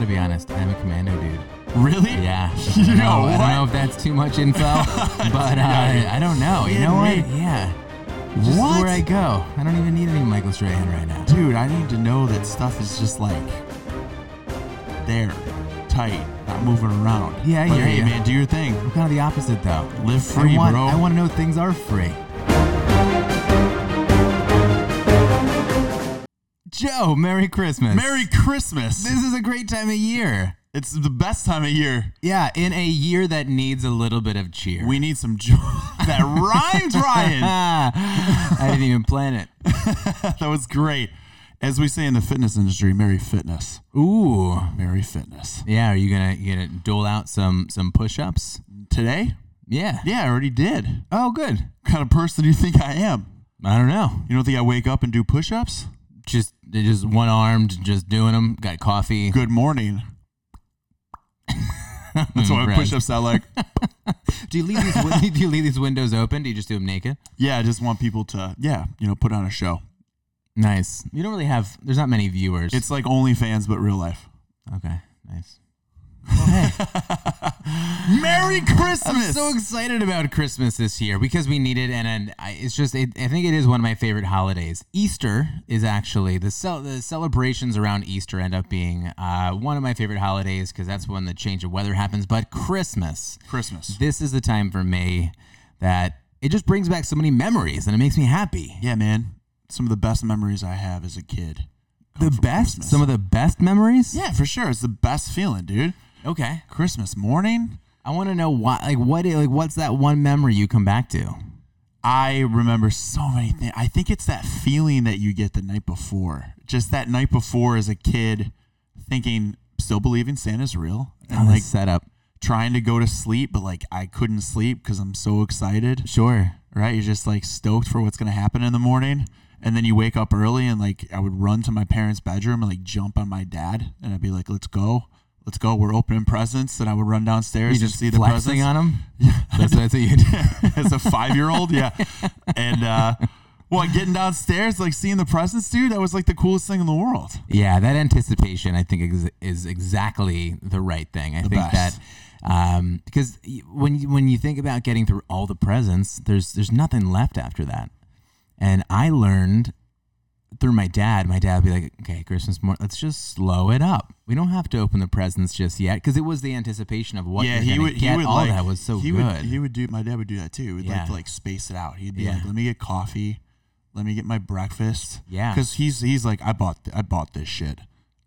gotta be honest. I'm a commando dude. Really? Yeah. Yo, I, don't know, I don't know if that's too much info, but uh, I don't know. You know what? Yeah. Just What? where I go. I don't even need any Michael Strahan right now. Dude, I need to know that stuff is just like there, tight, not moving around. Yeah, I But hear hey, man, do your thing. I'm kind of the opposite though. Live free, I want, bro. I want to know things are free. Joe, Merry Christmas. Merry Christmas. This is a great time of year. It's the best time of year. Yeah, in a year that needs a little bit of cheer. We need some joy. that rhymes, Ryan. I didn't even plan it. that was great. As we say in the fitness industry, Merry Fitness. Ooh. Merry Fitness. Yeah, are you gonna you gonna dole out some some push-ups? Today? Yeah. Yeah, I already did. Oh, good. What kind of person do you think I am? I don't know. You don't think I wake up and do push ups? Just just one armed, just doing them. Got coffee. Good morning. That's what Right. push ups sound like. Do you leave these do you leave these windows open? Do you just do them naked? Yeah, I just want people to, yeah, you know, put on a show. Nice. You don't really have. There's not many viewers. It's like OnlyFans, but real life. okay. Nice. Merry Christmas! I'm so excited about Christmas this year because we need it, and, and I, it's just it, I think it is one of my favorite holidays. Easter is actually the cel- the celebrations around Easter end up being uh, one of my favorite holidays because that's when the change of weather happens. But Christmas, Christmas. this is the time for me that it just brings back so many memories, and it makes me happy. Yeah, man. Some of the best memories I have as a kid. The best, Christmas. some of the best memories. Yeah, for sure. It's the best feeling, dude. Okay. Christmas morning. I want to know why. Like what? Like what's that one memory you come back to? I remember so many things. I think it's that feeling that you get the night before. Just that night before as a kid, thinking, still believing Santa's real, and like set up, trying to go to sleep, but like I couldn't sleep because I'm so excited. Sure. Right? You're just like stoked for what's gonna happen in the morning, and then you wake up early, and like I would run to my parents' bedroom and like jump on my dad, and I'd be like, "Let's go." Let's go. We're opening presents, and I would run downstairs You and see the presents. on them. Yeah, that's, that's what you do. as a five year old. Yeah. And uh what getting downstairs, like seeing the presents, dude, that was like the coolest thing in the world. yeah, that anticipation, I think, is, is exactly the right thing. I think best. that um, because when you, when you think about getting through all the presents, there's there's nothing left after that. And I learned through my dad. My dad would be like, "Okay, Christmas morning, let's just slow it up. We don't have to open the presents just yet because it was the anticipation of what yeah, he would get. he would all like that was so he good. Would, he would do my dad would do that too. He would like Yeah. to like space it out. He'd be Yeah. like, Let me get coffee, let me get my breakfast. Yeah. Because he's he's like, I bought th- I bought this shit.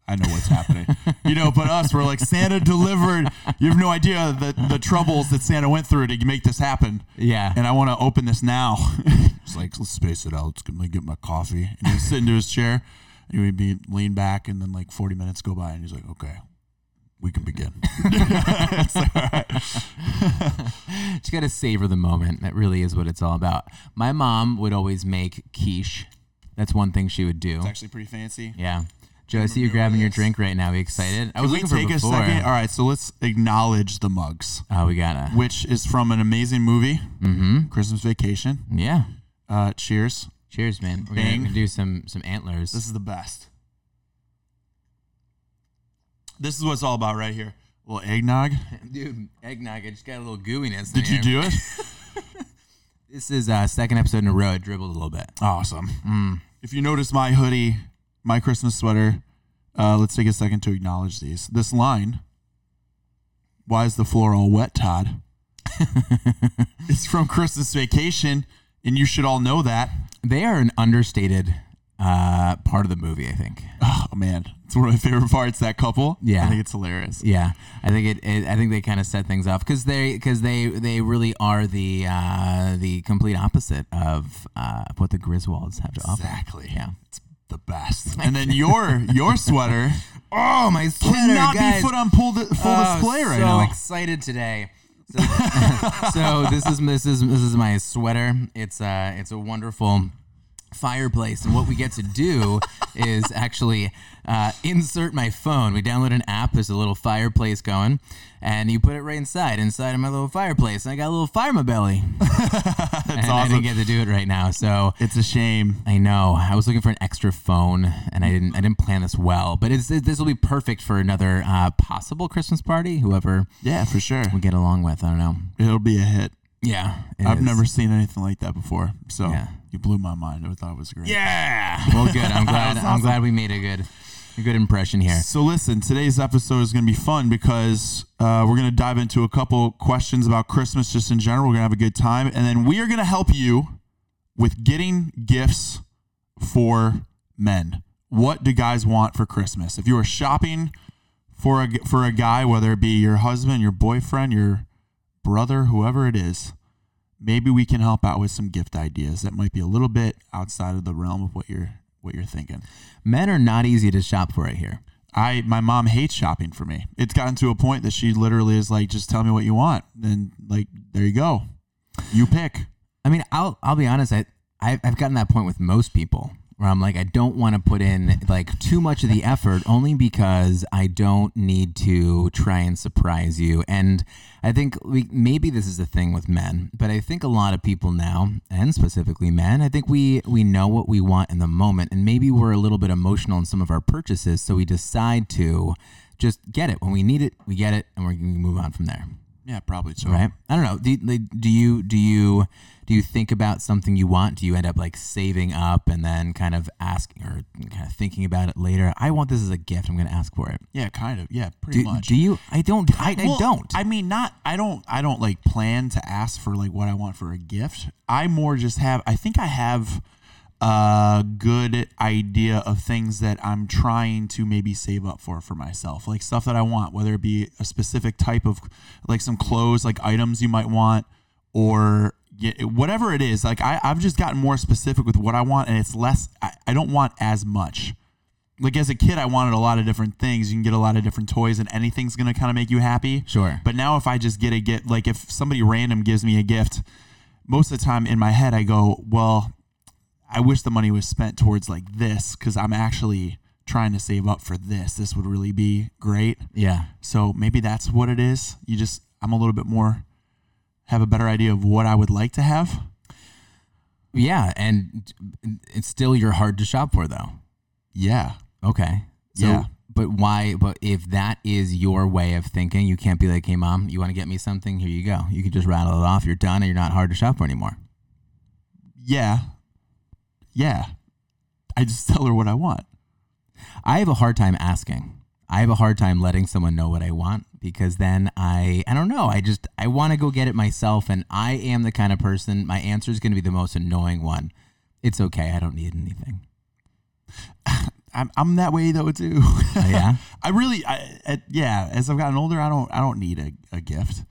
I know what's happening. you know, but us, we're like Santa delivered. You have no idea the the troubles that Santa went through to make this happen. yeah, and I want to open this now. it's like, let's space it out. Let's get my, get my coffee. And he'd sit into his chair. And he would be lean back, and then like 40 minutes go by, and he's like, okay, we can begin. It's all right. just gotta savor the moment. That really is what it's all about. My mom would always make quiche. That's one thing she would do. It's actually pretty fancy. Yeah. Joe, I see you grabbing your drink right now. Are you excited? I was Can we looking take for a before. second? All right, so let's acknowledge the mugs, Oh, we gotta. which is from an amazing movie, Mm-hmm. Christmas Vacation. Yeah. Uh, cheers. Cheers, man. We're Bang. gonna do some some antlers. This is the best. This is what it's all about right here. A little eggnog. Dude, eggnog. I just got a little gooiness. Did you do it? This is uh second episode in a row. I dribbled a little bit. Awesome. Mm. If you notice my hoodie, my Christmas sweater, uh, let's take a second to acknowledge these. This line, why is the floor all wet, Todd? it's from Christmas Vacation, and you should all know that. They are an understated uh part of the movie. I think. Oh man, it's one of my favorite parts. That couple. Yeah. I think it's hilarious. Yeah, I think it. it I think they kind of set things off because they because they they really are the uh, the complete opposite of uh, what the Griswolds have to offer. Exactly. Yeah. it's the best. And then your your sweater Oh my sweater, cannot guys! be put on full, di- full Oh, display right so now. excited today. So, so this is this is this is my sweater. It's uh it's a wonderful fireplace. And what we get to do is actually uh, insert my phone. We download an app. There's a little fireplace going, and you put it right inside, inside of my little fireplace. And I got a little fire in my belly. That's and I didn't get to do it right now. So it's a shame. I know. I was looking for an extra phone, and I didn't. I didn't plan this well. But it's this will be perfect for another uh, possible Christmas party. Whoever Yeah, for sure. we get along with. I don't know. It'll be a hit. Yeah, it I've is. never seen anything like that before. So Yeah. you blew my mind. I thought it was great. Yeah. Well, good. I'm glad. I'm awesome. glad we made a good, a good impression here. So listen, today's episode is going to be fun because uh, we're going to dive into a couple questions about Christmas just in general. We're going to have a good time, and then we are going to help you with getting gifts for men. What do guys want for Christmas? If you are shopping for a for a guy, whether it be your husband, your boyfriend, your brother, whoever it is, maybe we can help out with some gift ideas that might be a little bit outside of the realm of what you're what you're thinking. Men are not easy to shop for right here. I my mom hates shopping for me. It's gotten to a point that she literally is like, just tell me what you want, and like there you go, you pick. I mean, I'll I'll be honest. I I've, I've gotten that point with most people where I'm like, I don't want to put in like too much of the effort, only because I don't need to try and surprise you. And I think we maybe this is a thing with men, but I think a lot of people now, and specifically men, I think we we know what we want in the moment, and maybe we're a little bit emotional in some of our purchases, so we decide to just get it when we need it. We get it, and we're going to move on from there Yeah, probably so. right i don't know do, do you do you do you think about something you want do you end up like saving up and then kind of asking or kind of thinking about it later i want this as a gift i'm going to ask for it Yeah, kind of. Yeah, pretty do, much. do you i don't i, I don't I mean, not. I don't. I don't like plan to ask for like what I want for a gift. I more just have. I think I have a good idea of things that I'm trying to maybe save up for for myself, like stuff that I want, whether it be a specific type of like some clothes, like items you might want, or yeah, whatever it is. Like I, I've just gotten more specific with what I want, and it's less. I, I don't want as much like as a kid i wanted a lot of different things you can get a lot of different toys and anything's gonna kind of make you happy Sure. but now if i just get a gift like if somebody random gives me a gift most of the time in my head i go well i wish the money was spent towards like this because i'm actually trying to save up for this this would really be great yeah so maybe that's what it is you just i'm a little bit more have a better idea of what i would like to have. Yeah and it's still you're hard to shop for though. Yeah okay. So Yeah. but why but if that is your way of thinking you can't be like hey mom you want to get me something? Here you go. You can just rattle it off. You're done and you're not hard to shop for anymore. Yeah. Yeah. I just tell her what i want. I have a hard time asking. I have a hard time letting someone know what I want because then I I don't know. I just I want to go get it myself and I am the kind of person my answer is going to be the most annoying one. It's okay. I don't need anything. I'm, I'm that way though too. Oh, yeah. I really, I, at, yeah. As I've gotten older, I don't, I don't need a, a gift,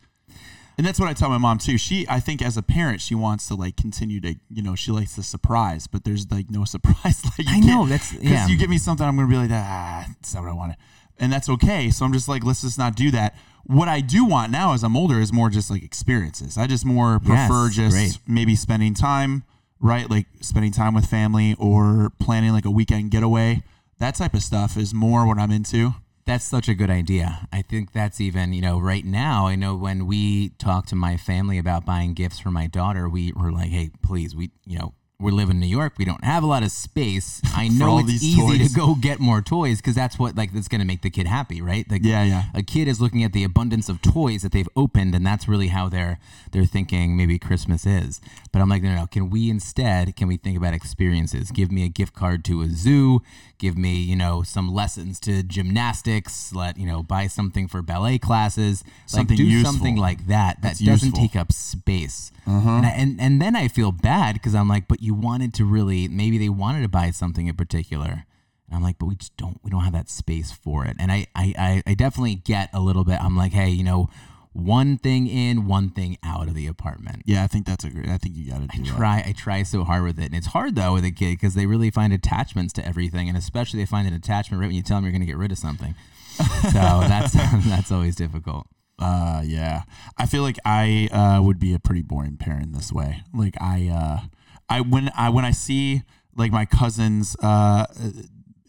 and that's what I tell my mom too. She, I think, as a parent, she wants to like continue to, you know, she likes the surprise, but there's like no surprise. like I know, that's- yeah. you give me something, I'm gonna be like, ah, that's not what I wanted, and that's okay. So I'm just like, let's just not do that. What I do want now, as I'm older, is more just like experiences. I just more prefer Yes, just great. maybe spending time, right? Like spending time with family or planning like a weekend getaway. That type of stuff is more what I'm into. That's such a good idea. I think that's even, you know, right now, I know when we talk to my family about buying gifts for my daughter, we were like, hey, please, we, you know, we live in New York. We don't have a lot of space. I know it's these easy toys. to go get more toys because that's what, like, that's going to make the kid happy, right? Like, Yeah, yeah. A kid is looking at the abundance of toys that they've opened, and that's really how they're they're thinking maybe Christmas is. But I'm like, no, no, no. Can we instead? Can we think about experiences? Give me a gift card to a zoo. Give me, you know, some lessons to gymnastics. Let you know, buy something for ballet classes. Something like do useful. something like that that That's doesn't useful. take up space. Uh-huh. And, I, and and then I feel bad because I'm like, but you wanted to really maybe they wanted to buy something in particular. And I'm like, but we just don't we don't have that space for it. And I I, I, I definitely get a little bit. I'm like, hey, you know, one thing in, one thing out of the apartment. Yeah, I think that's a great. I think you got to do that. Try I try so hard with it, and it's hard though with a kid because they really find attachments to everything, and especially they find an attachment right when you tell them you're going to get rid of something. so that's that's always difficult. Uh, yeah. I feel like I uh, would be a pretty boring parent this way. Like I, uh, I when I when I see like my cousins uh,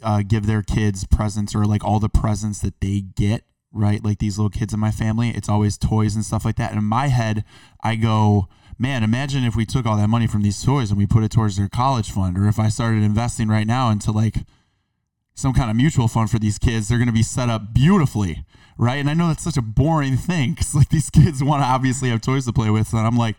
uh, give their kids presents or like all the presents that they get, right? Like these little kids in my family, it's always toys and stuff like that. And in my head, I go, man, imagine if we took all that money from these toys and we put it towards their college fund, or if I started investing right now into like some kind of mutual fund for these kids, they're going to be set up beautifully, right? And I know that's such a boring thing because like these kids want to obviously have toys to play with, and I'm like,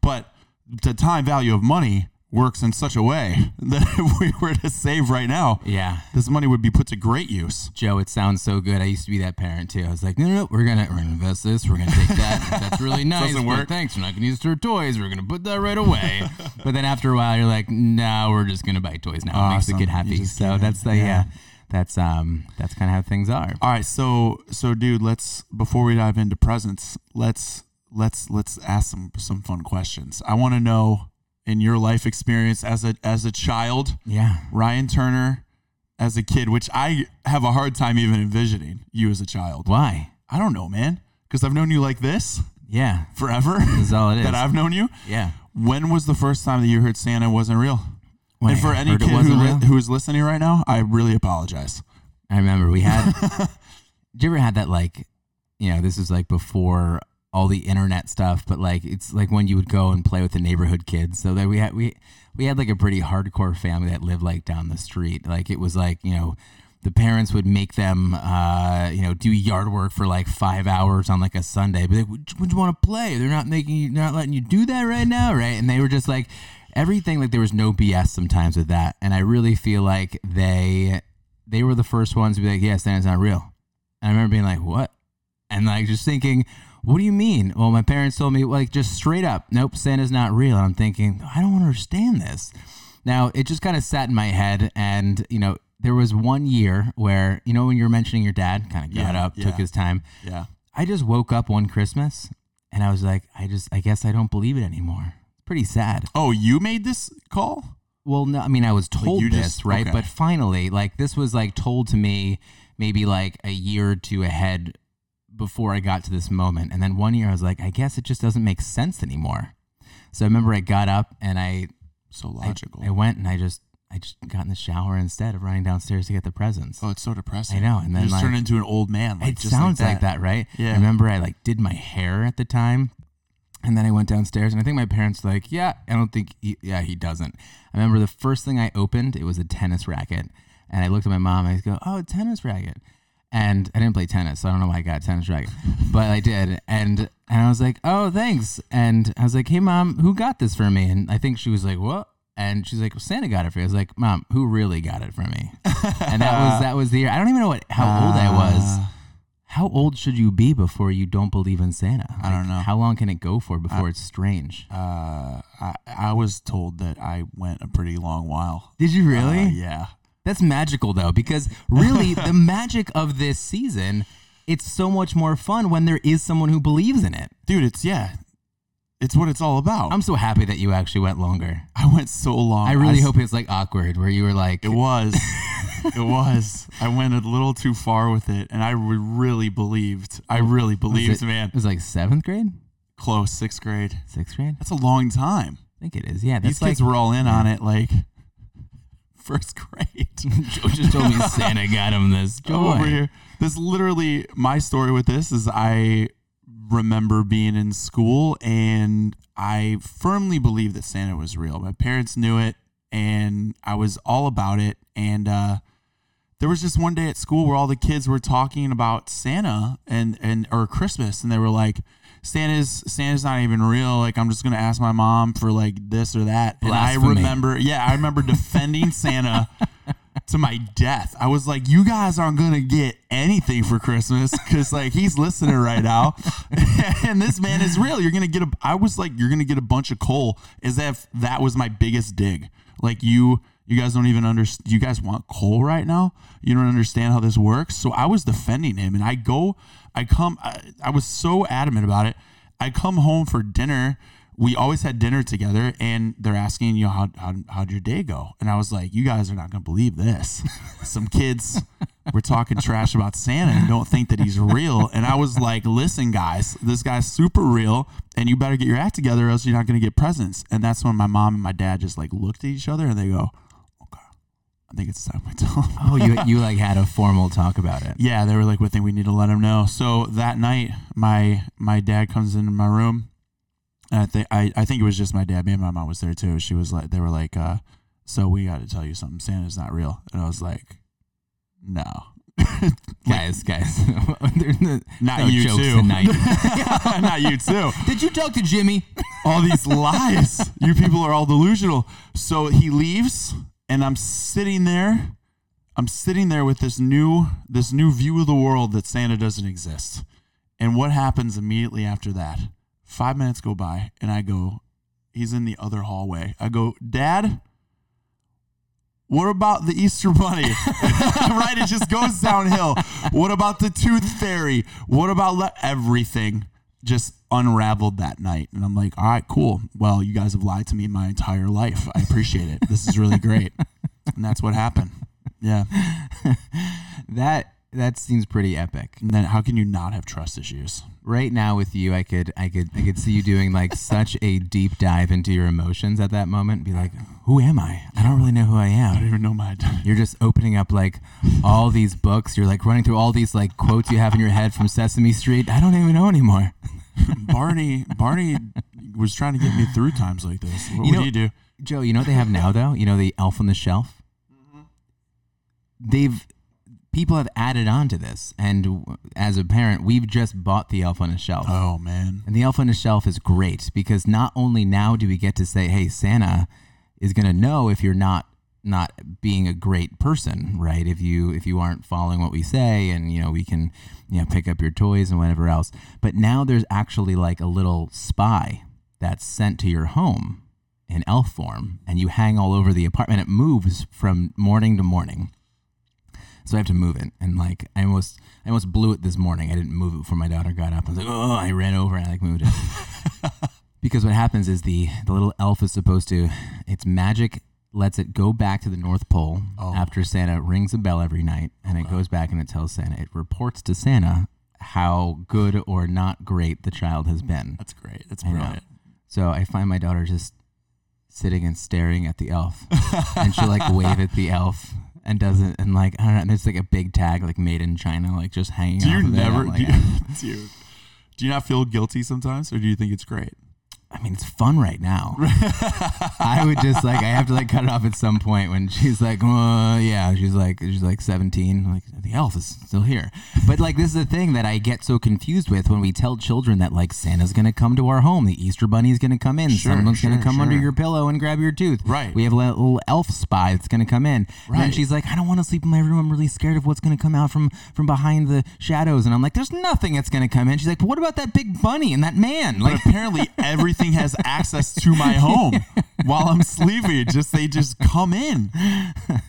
but the time value of money works in such a way that if we were to save right now, Yeah. this money would be put to great use. Joe, it sounds so good. I used to be that parent too. I was like, no, no, no we're gonna we're gonna invest this. We're gonna take that. That's really nice. Doesn't work. Thanks. We're not gonna use it for toys. We're gonna put that right away. but then after a while, you're like, no, we're just gonna buy toys now. It makes the kid happy. So that's the yeah. Yeah. That's um that's kind of how things are. All right, so so dude, let's before we dive into presents, let's let's let's ask some some fun questions. I want to know in your life experience as a as a child, Yeah. Ryan Turner as a kid, which I have a hard time even envisioning you as a child. Why? I don't know, man, because I've known you like this Yeah. forever. That's all it is. that I've known you. yeah. When was the first time that you heard Santa wasn't real? When and I for any kid who, li- who is listening right now, I really apologize. I remember we had. did you ever had that like, you know, this is like before all the internet stuff, but like it's like when you would go and play with the neighborhood kids. So that we had we we had like a pretty hardcore family that lived like down the street. Like it was like you know. The parents would make them, uh, you know, do yard work for like five hours on like a Sunday. But would, would you want to play? They're not making you, not letting you do that right now, right? And they were just like, everything like there was no BS sometimes with that. And I really feel like they they were the first ones to be like, yeah, Santa's not real. And I remember being like, what? And like just thinking, what do you mean? Well, my parents told me like just straight up, nope, Santa's not real. And I'm thinking, I don't understand this. Now it just kind of sat in my head, and you know, there was one year where you know when you were mentioning your dad kind of got Yeah, up, took his time. Yeah. I just woke up one Christmas, and I was like, I just, I guess I don't believe it anymore. It's pretty sad. Oh, you made this call? Well, no, I mean, I was told you this, just- right? okay. But finally, like, this was like told to me maybe like a year or two ahead before I got to this moment. And then one year I was like, I guess it just doesn't make sense anymore. So I remember I got up and I, So I, logical. I went and I just, I just got in the shower instead of running downstairs to get the presents. oh, it's so depressing. I know, and you then, just like- turn into an old man. Like, it just sounds like like that, right? Yeah. I remember I like did my hair at the time, and then I went downstairs, and I think my parents were like, yeah, I don't think, he, yeah, he doesn't. I remember the first thing I opened, it was a tennis racket, and I looked at my mom, and I go, oh, a tennis racket, and I didn't play tennis, so I don't know why I got a tennis racket, but I did, and and I was like, oh, thanks, and I was like, hey, mom, who got this for me? And I think she was like, what? And she's like, well, Santa got it for you. I was like, Mom, who really got it for me? And that was that was the year. I don't even know what how old I was. Uh, How old should you be before you don't believe in Santa? I don't know. How long can it go for before it's strange? Uh, I I was told that I went a pretty long while. Did you really? Uh, yeah. That's magical though, because really the magic of this season, it's so much more fun when there is someone who believes in it. Dude, it's yeah. It's what it's all about. I'm so happy that you actually went longer. I went so long. I really s- hope it's like awkward where you were like it was. it was. I went a little too far with it, and I re- really believed. I really believed, it, man. It was like seventh grade? Close, sixth grade. Sixth grade? That's a long time. I think it is. Yeah. These like kids were all in on it, like first grade. Joe just told me Santa got him this. Go over here. This literally my story with this is I remember being in school and I firmly believe that Santa was real. My parents knew it and I was all about it. And uh, there was just one day at school where all the kids were talking about Santa and and or Christmas and they were like Santa's Santa's not even real. Like I'm just gonna ask my mom for like this or that. And I remember, yeah, I remember defending Santa to my death. I was like, you guys aren't gonna get anything for Christmas because like he's listening right now, and this man is real. You're gonna get a. I was like, you're gonna get a bunch of coal, as if that was my biggest dig. Like you, you guys don't even understand. You guys want coal right now? You don't understand how this works. So I was defending him, and I go, I come, I, I was so adamant about it. I come home for dinner. We always had dinner together and they're asking you know how, how how'd your day go? And i was like you guys are not going to believe this. Some kids were talking trash about santa and don't think that he's real. And i was like listen guys this guy's super real and you better get your act together or else you're not going to get presents. And that's when my mom and my dad just like looked at each other and they go I think it's time we tell. Oh, you you like had a formal talk about it. Yeah, they were like, "We think we need to let him know." So that night, my my dad comes into my room, and I think I, I think it was just my dad. Me and my mom was there too. She was like, they were like, uh, "So we got to tell you something. Santa's not real." And I was like, "No, Guys, guys, no, not no you too. tonight. not you too." Did you talk to Jimmy? all these lies. You people are all delusional. So he leaves, and I'm sitting there. I'm sitting there with this new this new view of the world that Santa doesn't exist. And what happens immediately after that? Five minutes go by, and I go, he's in the other hallway. I go, Dad, what about the Easter Bunny? right? It just goes downhill. What about the Tooth Fairy? What about le- everything? Just unraveled that night. And I'm like, all right, cool. Well, you guys have lied to me my entire life. I appreciate it. This is really great. And that's what happened. Yeah. That that seems pretty epic. And then how can you not have trust issues? Right now with you, I could I could I could see you doing like such a deep dive into your emotions at that moment. Be like, who am I? I don't really know who I am. I don't even know my identity. You're just opening up like all these books. You're like running through all these like quotes you have in your head from Sesame Street. I don't even know anymore. Barney Barney was trying to get me through times like this. What You would know- you do? Joe, you know what they have now though? You know the Elf on the Shelf. Mm-hmm. They've people have added on to this, and as a parent, we've just bought the Elf on a Shelf. Oh man. And the Elf on a Shelf is great because not only now do we get to say, "Hey, Santa is going to know if you're not not being a great person, right? If you if you aren't following what we say, and you know we can you know pick up your toys and whatever else. But now there's actually like a little spy that's sent to your home in elf form, and you hang all over the apartment. It moves from morning to morning. So I have to move it, and like I almost, I almost blew it this morning. I didn't move it before my daughter got up. I was like, oh, I ran over and I like moved it. because what happens is the the little elf is supposed to, its magic lets it go back to the North Pole Oh. after Santa rings a bell every night, and it goes back and it tells Santa, it reports to Santa how good or not great the child has been. That's great. That's brilliant. So I find my daughter just sitting and staring at the elf, and she'll like wave at the elf and does it, and like I don't know, there's like a big tag like made in China, like just hanging. Do you off of it. never like, do you, dude, do you not feel guilty sometimes or do you think it's great? I mean, it's fun right now. I would just like I have to like cut it off at some point when she's like, uh, yeah, she's like she's like 17. Like the elf is still here, but like this is the thing that I get so confused with when we tell children that like Santa's gonna come to our home, the Easter Bunny's gonna come in, Sure, someone's gonna sure, come under your pillow and grab your tooth. Right. We have a little elf spy that's gonna come in. Right. And she's like, I don't want to sleep in my room. I'm really scared of what's gonna come out from from behind the shadows. And I'm like, there's nothing that's gonna come in. She's like, but what about that big bunny and that man? But Like. apparently everything has access to my home while I'm sleeping. Just they just come in.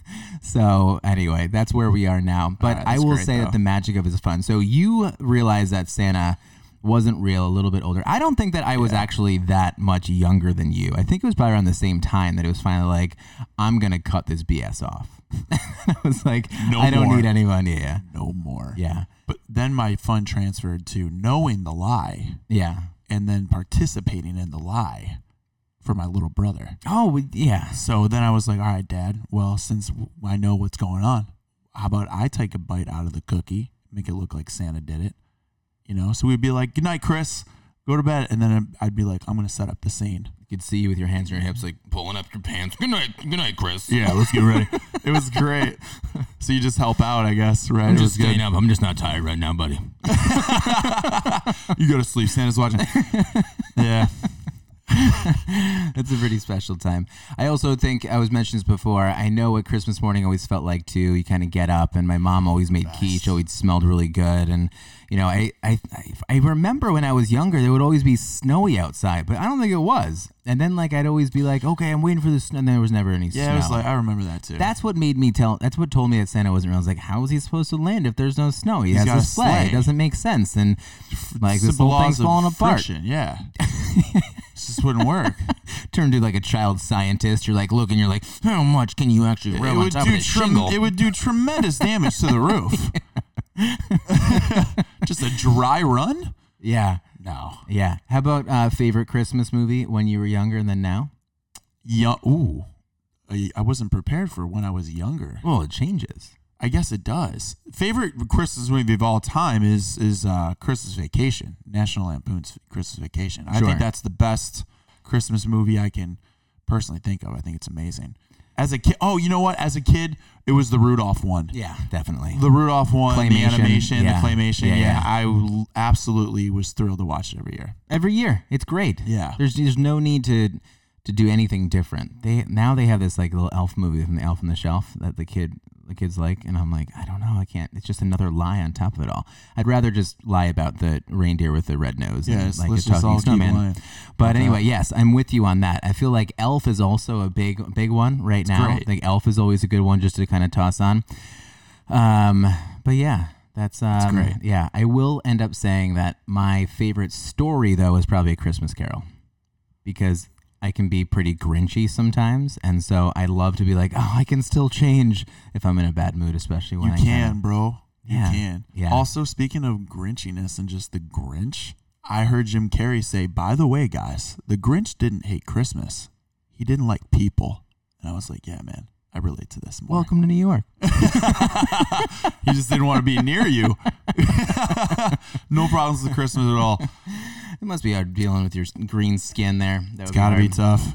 So anyway, that's where we are now. But right, I will great, say though. that the magic of it is fun. So you realize that Santa wasn't real, a little bit older. I don't think that I was actually that much younger than you. I think it was probably around the same time that it was finally like, I'm gonna cut this BS off. I was like, No I don't more. need anyone. Yeah, No more. yeah, But then my fun transferred to knowing the lie yeah. And then participating in the lie for my little brother. Oh, yeah. So then I was like, all right, dad, well, since I know what's going on, how about I take a bite out of the cookie, make it look like Santa did it? You know, so we'd be like, good night, Chris, go to bed. And then I'd be like, I'm going to set up the scene. You could see you with your hands on your hips, like pulling up your pants. Good night, good night, Chris. Yeah, let's get ready. it was great. So you just help out, I guess, right? I'm It just staying up. I'm just not tired right now, buddy. You go to sleep. Santa's watching. yeah. It's a pretty special time. I also think I was mentioned this before. I know what Christmas morning always felt like too. You kind of get up, and my mom always made quiche. Always smelled really good, and you know, I, I I remember when I was younger, there would always be snowy outside, but I don't think it was. And then like I'd always be like, okay, I'm waiting for the snow, and there was never any Yeah, snow. it was like, I remember that too. that's what made me tell. That's what told me that Santa wasn't real. I was like, how is he supposed to land if there's no snow? He He's has got a sleigh. sleigh. It doesn't make sense. And like It's this the whole thing's falling apart. friction, Yeah. this just wouldn't work. turn to like a child scientist. You're like, look, and you're like, how much can you actually it on would top do of this trem- shingle? it would do tremendous damage to the roof. Just a dry run? yeah, No. yeah. How about uh, favorite Christmas movie when you were younger and then now? Yeah. Ooh. I I wasn't prepared for when I was younger. Well, it changes. I guess it does. Favorite Christmas movie of all time is is uh, Christmas Vacation, National Lampoon's Christmas Vacation. I Sure. think that's the best Christmas movie I can personally think of. I think it's amazing. As a kid, oh, you know what? As a kid, it was the Rudolph one. Yeah, definitely. The Rudolph one, the animation, yeah. the claymation. Yeah, Yeah, yeah. I l- absolutely was thrilled to watch it every year. Every year, it's great. Yeah. There's there's no need to to do anything different. They now they have this like little elf movie from the Elf on the Shelf that the kid the kids like, and I'm like, I don't know, I can't. It's just another lie on top of it all. I'd rather just lie about the reindeer with the red nose. and, Yes, like let's a just all snowman. But Okay. anyway, yes, I'm with you on that. I feel like Elf is also a big big one right now. great. Like Elf is always a good one just to kind of toss on. Um, but yeah, that's um, great. Yeah, I will end up saying that my favorite story though is probably a Christmas Carol, because I can be pretty grinchy sometimes, and so I love to be like, oh, I can still change if I'm in a bad mood, especially when You I can, kinda- bro. You Yeah, can. yeah. Also, speaking of grinchiness and just the Grinch, I heard Jim Carrey say, by the way, guys, the Grinch didn't hate Christmas. He didn't like people. And I was like, yeah, man, I relate to this more. Welcome to New York. he just didn't want to be near you. no problems with Christmas at all. It must be hard dealing with your green skin there. That It's got to be tough.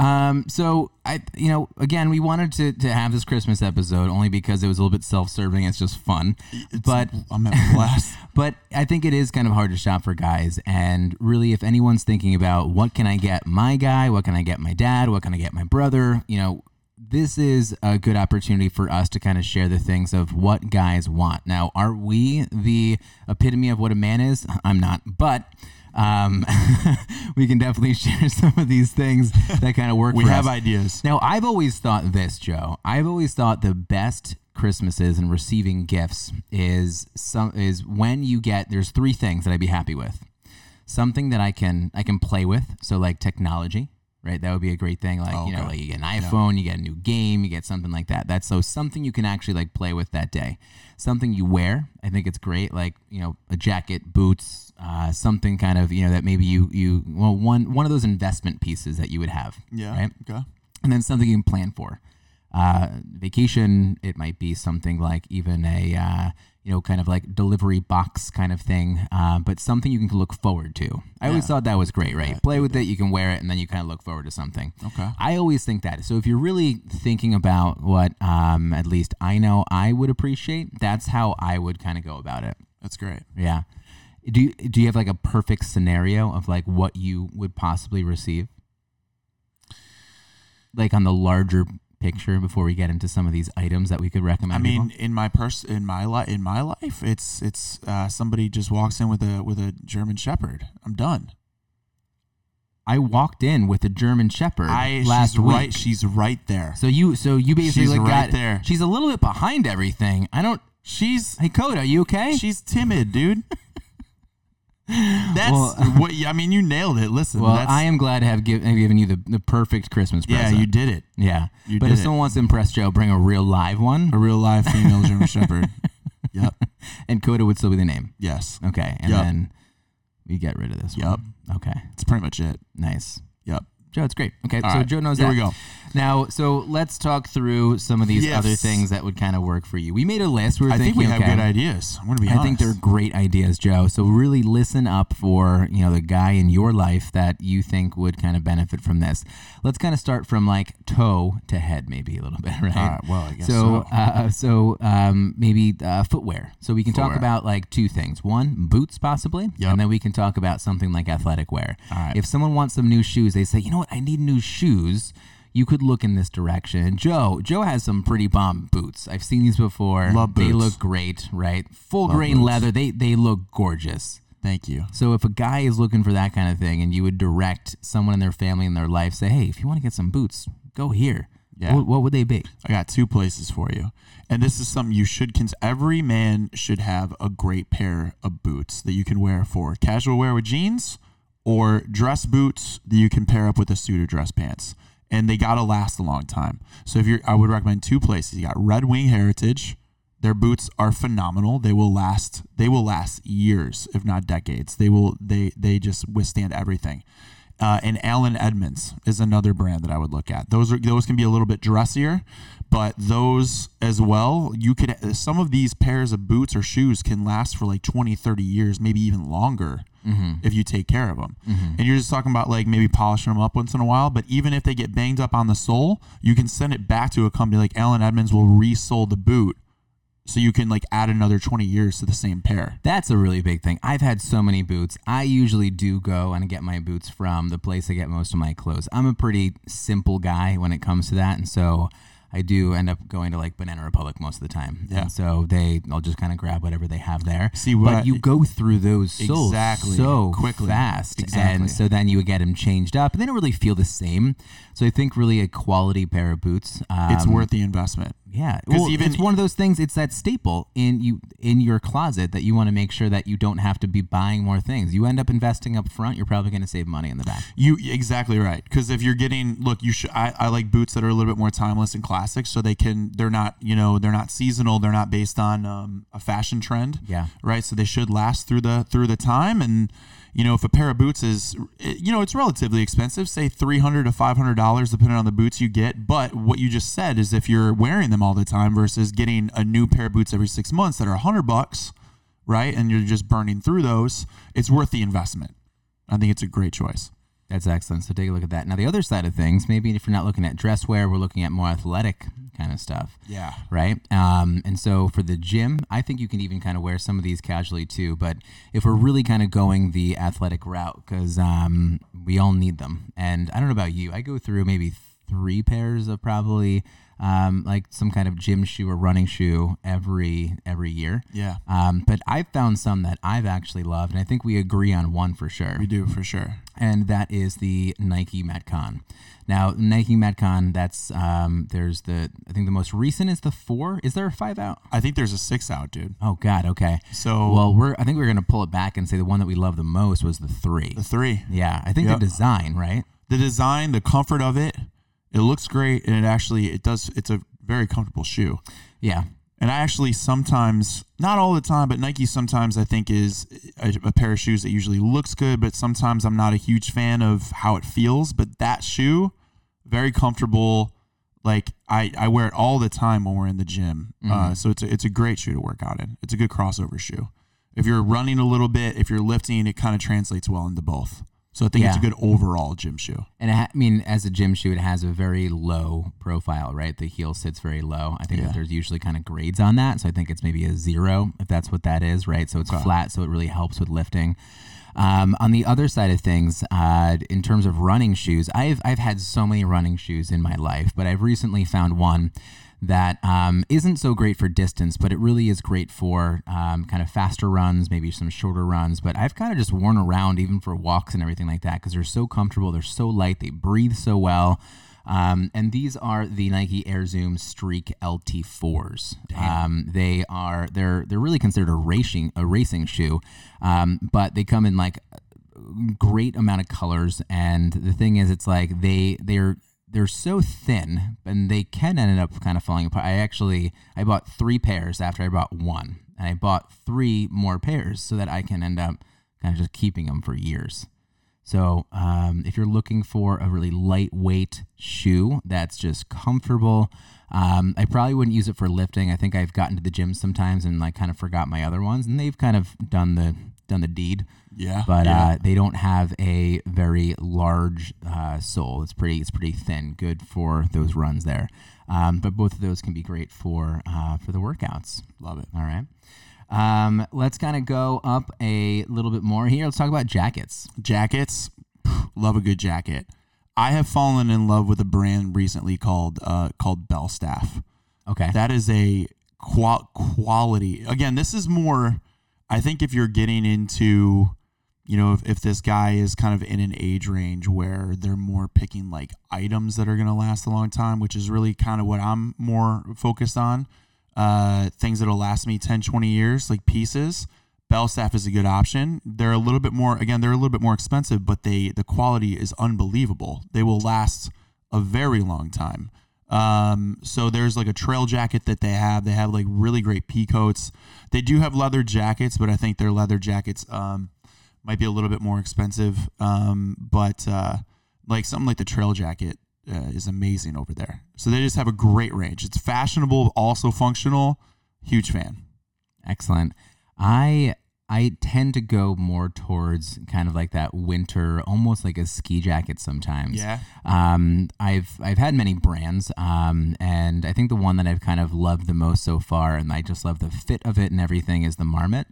Um, so I, you know, again, we wanted to, to have this Christmas episode only because it was a little bit self-serving. It's just fun, It's- but I'm at blast. but I think it is kind of hard to shop for guys. And really, if anyone's thinking about what can I get my guy, what can I get my dad, what can I get my brother, you know, this is a good opportunity for us to kind of share the things of what guys want. Now, are we the epitome of what a man is? I'm not, but. Um, we can definitely share some of these things that kind of work. we have us. ideas. Now, I've always thought this, Joe. I've always thought the best Christmases and receiving gifts is some is when you get there's three things that I'd be happy with. Something that I can I can play with, so like technology, right? That would be a great thing. Like you know, Okay. like you get an iPhone, you get a new game, you get something like that. That's so something you can actually like play with that day. Something you wear, I think it's great. Like you know, a jacket, boots, uh, something kind of you know that maybe you you well one one of those investment pieces that you would have. Yeah. Right Okay. and then something you can plan for. Uh, vacation, it might be something like even a uh, you know kind of like delivery box kind of thing, uh, but something you can look forward to. I always Yeah. thought that was great, right? Play with it, you can wear it, and then you kind of look forward to something. Okay. I always think that. So if you're really thinking about what um, at least I know I would appreciate, that's how I would kind of go about it. That's great. Yeah. Do you, do you have like a perfect scenario of like what you would possibly receive? Like on the larger picture before we get into some of these items that we could recommend. I mean, people? in my pers- in my life, in my life, it's it's uh, somebody just walks in with a with a German Shepherd. I'm done. I walked in with a German Shepherd I last she's week. right. She's right there. so you so you basically She's like right got there. She's a little bit behind everything. I don't. She's Hey Coda, you okay? she's timid, dude. That's Well- what I mean. You nailed it. Listen, well, I am glad to have, give, have given you the, the perfect Christmas Yeah, present. Yeah, you did it. Yeah, you but if it. someone wants to impress Joe, bring a real live one, A real live female German Shepherd. Yep. and Coda would still be the name. Yes. Okay, and Yep. then we get rid of this Yep. one. Okay, That's pretty much it. nice. Yep. Joe, it's great. Okay, All so right, Joe knows here that. we go. Now, so let's talk through some of these Yes. other things that would kind of work for you. We made a list. We were I think thinking, we have okay, good ideas. I'm gonna be I honest. think they're great ideas, Joe. So really listen up for you know the guy in your life that you think would kind of benefit from this. Let's kind of start from like toe to head, maybe a little bit, right? All right, well, I guess so. so. Uh, so um, maybe uh, footwear. So we can talk Footwear. about like two things: one, boots, possibly, Yep. and then we can talk about something like athletic wear. All right. If someone wants some new shoes, they say, you know what, I need new shoes. You could look in this direction. And Joe, Joe has some pretty bomb boots. I've seen these before. Love boots. They look great, right? Full Love grain boots. leather. They they look gorgeous. Thank you. So if a guy is looking for that kind of thing, and you would direct someone in their family in their life, say, hey, if you want to get some boots, go here. Yeah. What, what would they be? I got two places for you. And this is something you should cons- every man should have a great pair of boots that you can wear for casual wear with jeans or dress boots that you can pair up with a suit or dress pants. And they got to last a long time. So if you're I would recommend two places. You got Red Wing Heritage. Their boots are phenomenal. They will last they will last years, if not decades. They will they they just withstand everything. Uh, and Allen Edmonds is another brand that I would look at. Those are those can be a little bit dressier, but those as well, you could some of these pairs of boots or shoes can last for like 20, 30 years, maybe even longer Mm-hmm. if you take care of them. Mm-hmm. And you're just talking about like maybe polishing them up once in a while, but even if they get banged up on the sole, you can send it back to a company like Allen Edmonds will resole the boot so you can like add another 20 years to the same pair. That's a really big thing. I've had so many boots. I usually do go and get my boots from the place I get most of my clothes. I'm a pretty simple guy when it comes to that, and so I do end up going to like Banana Republic most of the time. Yeah. And so they, I'll just kind of grab whatever they have there. See, what but you go through those so Exactly. so Quickly. fast, Exactly. and so then you would get them changed up, and they don't really feel the same. So I think really a quality pair of boots. Um, It's worth the investment. Yeah, well, even- it's one of those things. It's that staple in you in your closet that you want to make sure that you don't have to be buying more things. You end up investing up front. You're probably going to save money in the back. You exactly right. Because if you're getting look, you should. I, I like boots that are a little bit more timeless and classic, so they can. They're not. You know, they're not seasonal. They're not based on um, a fashion trend. Yeah. Right. So they should last through the through the time. And you know, if a pair of boots is, you know, it's relatively expensive, say three hundred to five hundred dollars, depending on the boots you get. But what you just said is, if you're wearing them all the time versus getting a new pair of boots every six months that are a hundred bucks, right, and you're just burning through those, it's worth the investment. I think it's a great choice. That's excellent. So take a look at that. Now the other side of things, maybe if you're not looking at dress wear, we're looking at more athletic kind of stuff. Yeah. right? Um, and so for the gym, I think you can even kind of wear some of these casually too. But if we're really kind of going the athletic route, because um, we all need them. And I don't know about you, I go through maybe three pairs of probably um, like some kind of gym shoe or running shoe every every year. Yeah. Um, but I've found some that I've actually loved, and I think we agree on one for sure We do for sure. and that is the Nike Metcon. Now, Nike Metcon, that's um, there's the I think the most recent is the four. Is there a five out? I think there's a six out, dude. Oh God, okay. So Well, we're I think we're gonna pull it back and say the one that we love the most was the three. the three, Yeah, I think Yep. the design, right? the design, the comfort of it, it looks great, and it actually it does. It's a very comfortable shoe. Yeah, And I actually sometimes, not all the time, but Nike sometimes I think is a, a pair of shoes that usually looks good, but sometimes I'm not a huge fan of how it feels. But that shoe, very comfortable. Like I, I wear it all the time when we're in the gym. Uh, so it's a, it's a great shoe to work out in. It's a good crossover shoe. If you're running a little bit, if you're lifting, it kind of translates well into both. So I think it's a good overall gym shoe. and I mean, as a gym shoe, it has a very low profile, right? The heel sits very low. I think Yeah. that there's usually kind of grades on that, so I think it's maybe a zero if that's what that is, right? So it's flat, so it really helps with lifting. Um, on the other side of things, uh, in terms of running shoes, I've I've had so many running shoes in my life, but I've recently found one that um, isn't so great for distance, but it really is great for um, kind of faster runs, maybe some shorter runs. But I've kind of just worn around even for walks and everything like that because they're so comfortable, they're so light, they breathe so well. Um, and these are the Nike Air Zoom Streak LT4s. Um, they are they're they're really considered a racing a racing shoe, um, but they come in like great amount of colors and the thing is it's like they they're they're so thin and they can end up kind of falling apart. I actually i bought three pairs after i bought one and i bought three more pairs so that i can end up kind of just keeping them for years. So um, if you're looking for a really lightweight shoe that's just comfortable um, i probably wouldn't use it for lifting. I think i've gotten to the gym sometimes and like kind of forgot my other ones and they've kind of done the done the deed Yeah. but yeah. uh, they don't have a very large uh, sole. It's pretty it's pretty thin, good for those runs there. Um, but both of those can be great for uh, for the workouts. love it. All right. Um, let's kind of go up a little bit more here. Let's talk about jackets. jackets love a good jacket i have fallen in love with a brand recently called uh called Belstaff Okay. that is a qual- quality again this is more i think if you're getting into you know if, if this guy is kind of in an age range where they're more picking like items that are going to last a long time which is really kind of what i'm more focused on uh, things that'll last me 10 20 years like pieces Belstaff is a good option. They're a little bit more again, they're a little bit more expensive, but they the quality is unbelievable. They will last a very long time. Um, so there's like a trail jacket that they have. They have like really great pea coats. They do have leather jackets, but I think their leather jackets um, might be a little bit more expensive. Um, but uh, like something like the Trail Jacket uh, is amazing over there. So they just have a great range. It's fashionable, also functional. Huge fan. Excellent. I I tend to go more towards kind of like that winter, almost like a ski jacket sometimes. Yeah. Um, I've I've had many brands, um, and I think the one that I've kind of loved the most so far, and I just love the fit of it and everything, is the Marmot.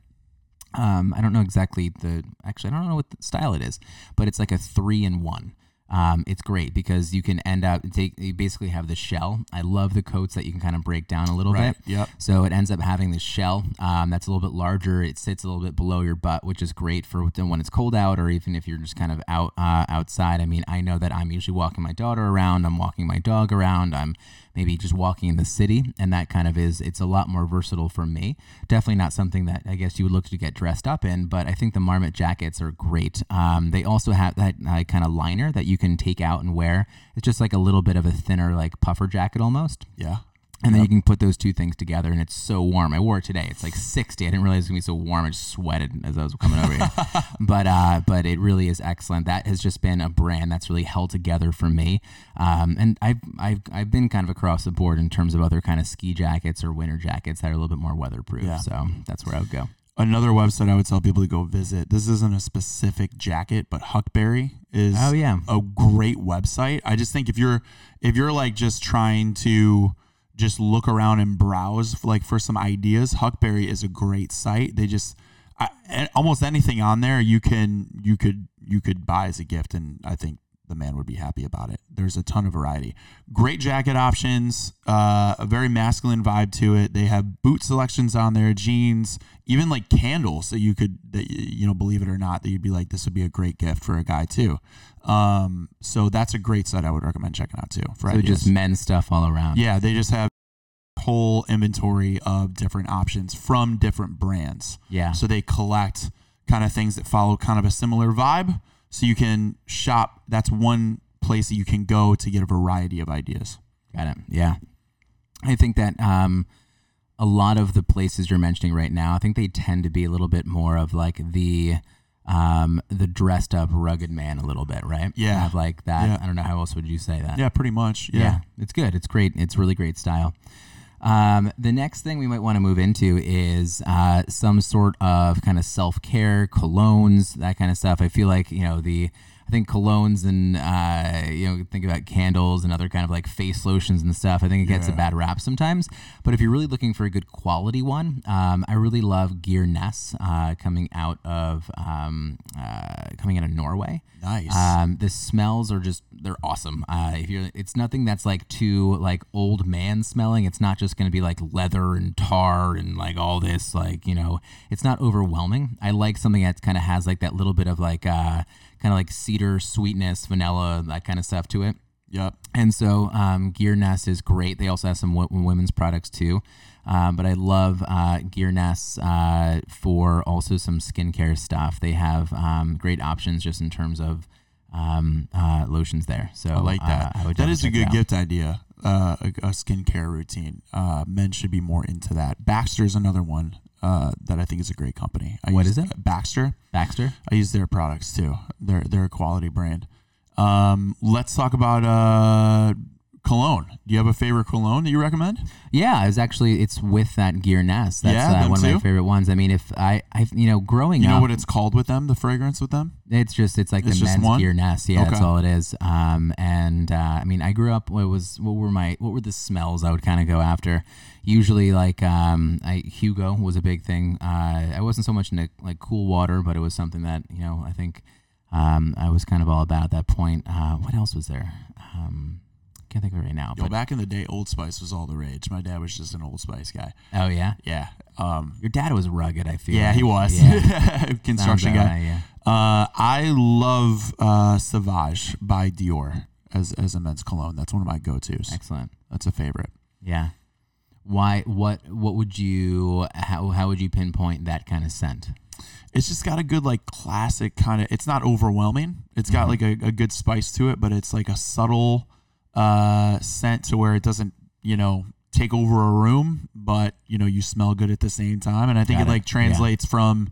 Um, I don't know exactly the actually I don't know what style it is, but it's like a three in one. Um, it's great because you can end up take you basically have the shell. I love the coats that you can kind of break down a little Right. bit. Yep. So it ends up having this shell um, that's a little bit larger. It sits a little bit below your butt, which is great for when it's cold out, or even if you're just kind of out uh, outside. I mean, I know that I'm usually walking my daughter around. I'm walking my dog around. I'm maybe just walking in the city, and that kind of is. It's a lot more versatile for me. Definitely not something that I guess you would look to get dressed up in, but I think the Marmot jackets are great. Um, they also have that uh, kind of liner that you can take out and wear. It's just like a little bit of a thinner, like puffer jacket almost. Yeah. And then you can put those two things together, and it's so warm. I wore it today. It's like 60. I didn't realize it was gonna be so warm. I just sweated as I was coming over here. but uh, but it really is excellent. That has just been a brand that's really held together for me. Um, and I've I've I've been kind of across the board in terms of other kind of ski jackets or winter jackets that are a little bit more weatherproof. Yeah. So that's where I would go. Another website I would tell people to go visit. This isn't a specific jacket, but Huckberry is Oh, yeah. a great website. I just think if you're if you're like just trying to just look around and browse for, like for some ideas, Huckberry is a great site. They just I, almost anything on there you can you could you could buy as a gift, and I think the man would be happy about it. There's a ton of variety. Great jacket options, uh, a very masculine vibe to it. They have boot selections on there, jeans, even like candles that you could that you know believe it or not that you'd be like this would be a great gift for a guy too. Um, so that's a great site I would recommend checking out too. For So ideas. just men's stuff all around. Yeah, they just have whole inventory of different options from different brands. Yeah. So they collect kind of things that follow kind of a similar vibe. So you can shop. That's one place that you can go to get a variety of ideas. Got it. Yeah. I think that um, a lot of the places you're mentioning right now, I think they tend to be a little bit more of like the um, the dressed up rugged man a little bit, right? Yeah. Have like that. Yeah. I don't know how else would you say that. Yeah, pretty much. Yeah. Yeah, it's good. It's great. It's really great style. Um, the next thing we might want to move into is uh, some sort of kind of self care, colognes, that kind of stuff. I feel like you know the. I think colognes and uh, you know think about candles and other kind of like face lotions and stuff. I think it gets a bad rap sometimes. But if you're really looking for a good quality one, um, I really love Geir Ness uh, coming out of um, uh, coming out of Norway. Nice. Um, the smells are just they're awesome. Uh, if you're, it's nothing that's like too like old man smelling. It's not just going to be like leather and tar and like all this like you know. It's not overwhelming. I like something that kind of has like that little bit of like uh, kind of like cedar sweetness, vanilla, that kind of stuff to it. yep. And so um, Geir Ness is great. They also have some w- women's products too. Um, but I love uh, Geir Ness uh, for also some skincare stuff. They have um, great options just in terms of um, uh, lotions there. So I like that. Uh, I would that a good gift idea. Uh, a, a skincare routine. Uh, men should be more into that. Baxter is another one uh, that I think is a great company. I What use- is it? Baxter. Baxter. I use their products too. They're they're a quality brand. Um, let's talk about uh, cologne. Do you have a favorite cologne that you recommend? Yeah, it's actually it's with that Geir Ness. That's Yeah, uh, one of my favorite ones. I mean, if I, I, you know, growing You up, know what it's called with them? The fragrance with them? It's just it's like It's the men's one? Geir Ness. Yeah, that's all it is. Um, and uh, I mean, I grew up. What was what were my what were the smells I would kind of go after? Usually, like um, I, Hugo was a big thing. Uh, I wasn't so much into like cool water, but it was something that you know I think um, I was kind of all about at that point. Uh, what else was there? Um, can't think of it right now. Yo, But back in the day, Old Spice was all the rage. My dad was just an Old Spice guy. oh yeah, Yeah. Um, your dad was rugged. I feel. yeah, he was. Yeah, Construction Sounds guy. right, yeah. Uh, I love uh, Sauvage by Dior as, as a men's cologne. That's one of my go tos. Excellent. That's a favorite. Yeah. Why? What? What would you? How? How would you pinpoint that kind of scent? It's just got a good like classic kind of. It's not overwhelming. It's got like a, a good spice to it, but it's like a subtle uh, scent to where it doesn't you know take over a room, but you know you smell good at the same time. And I think it it. like translates from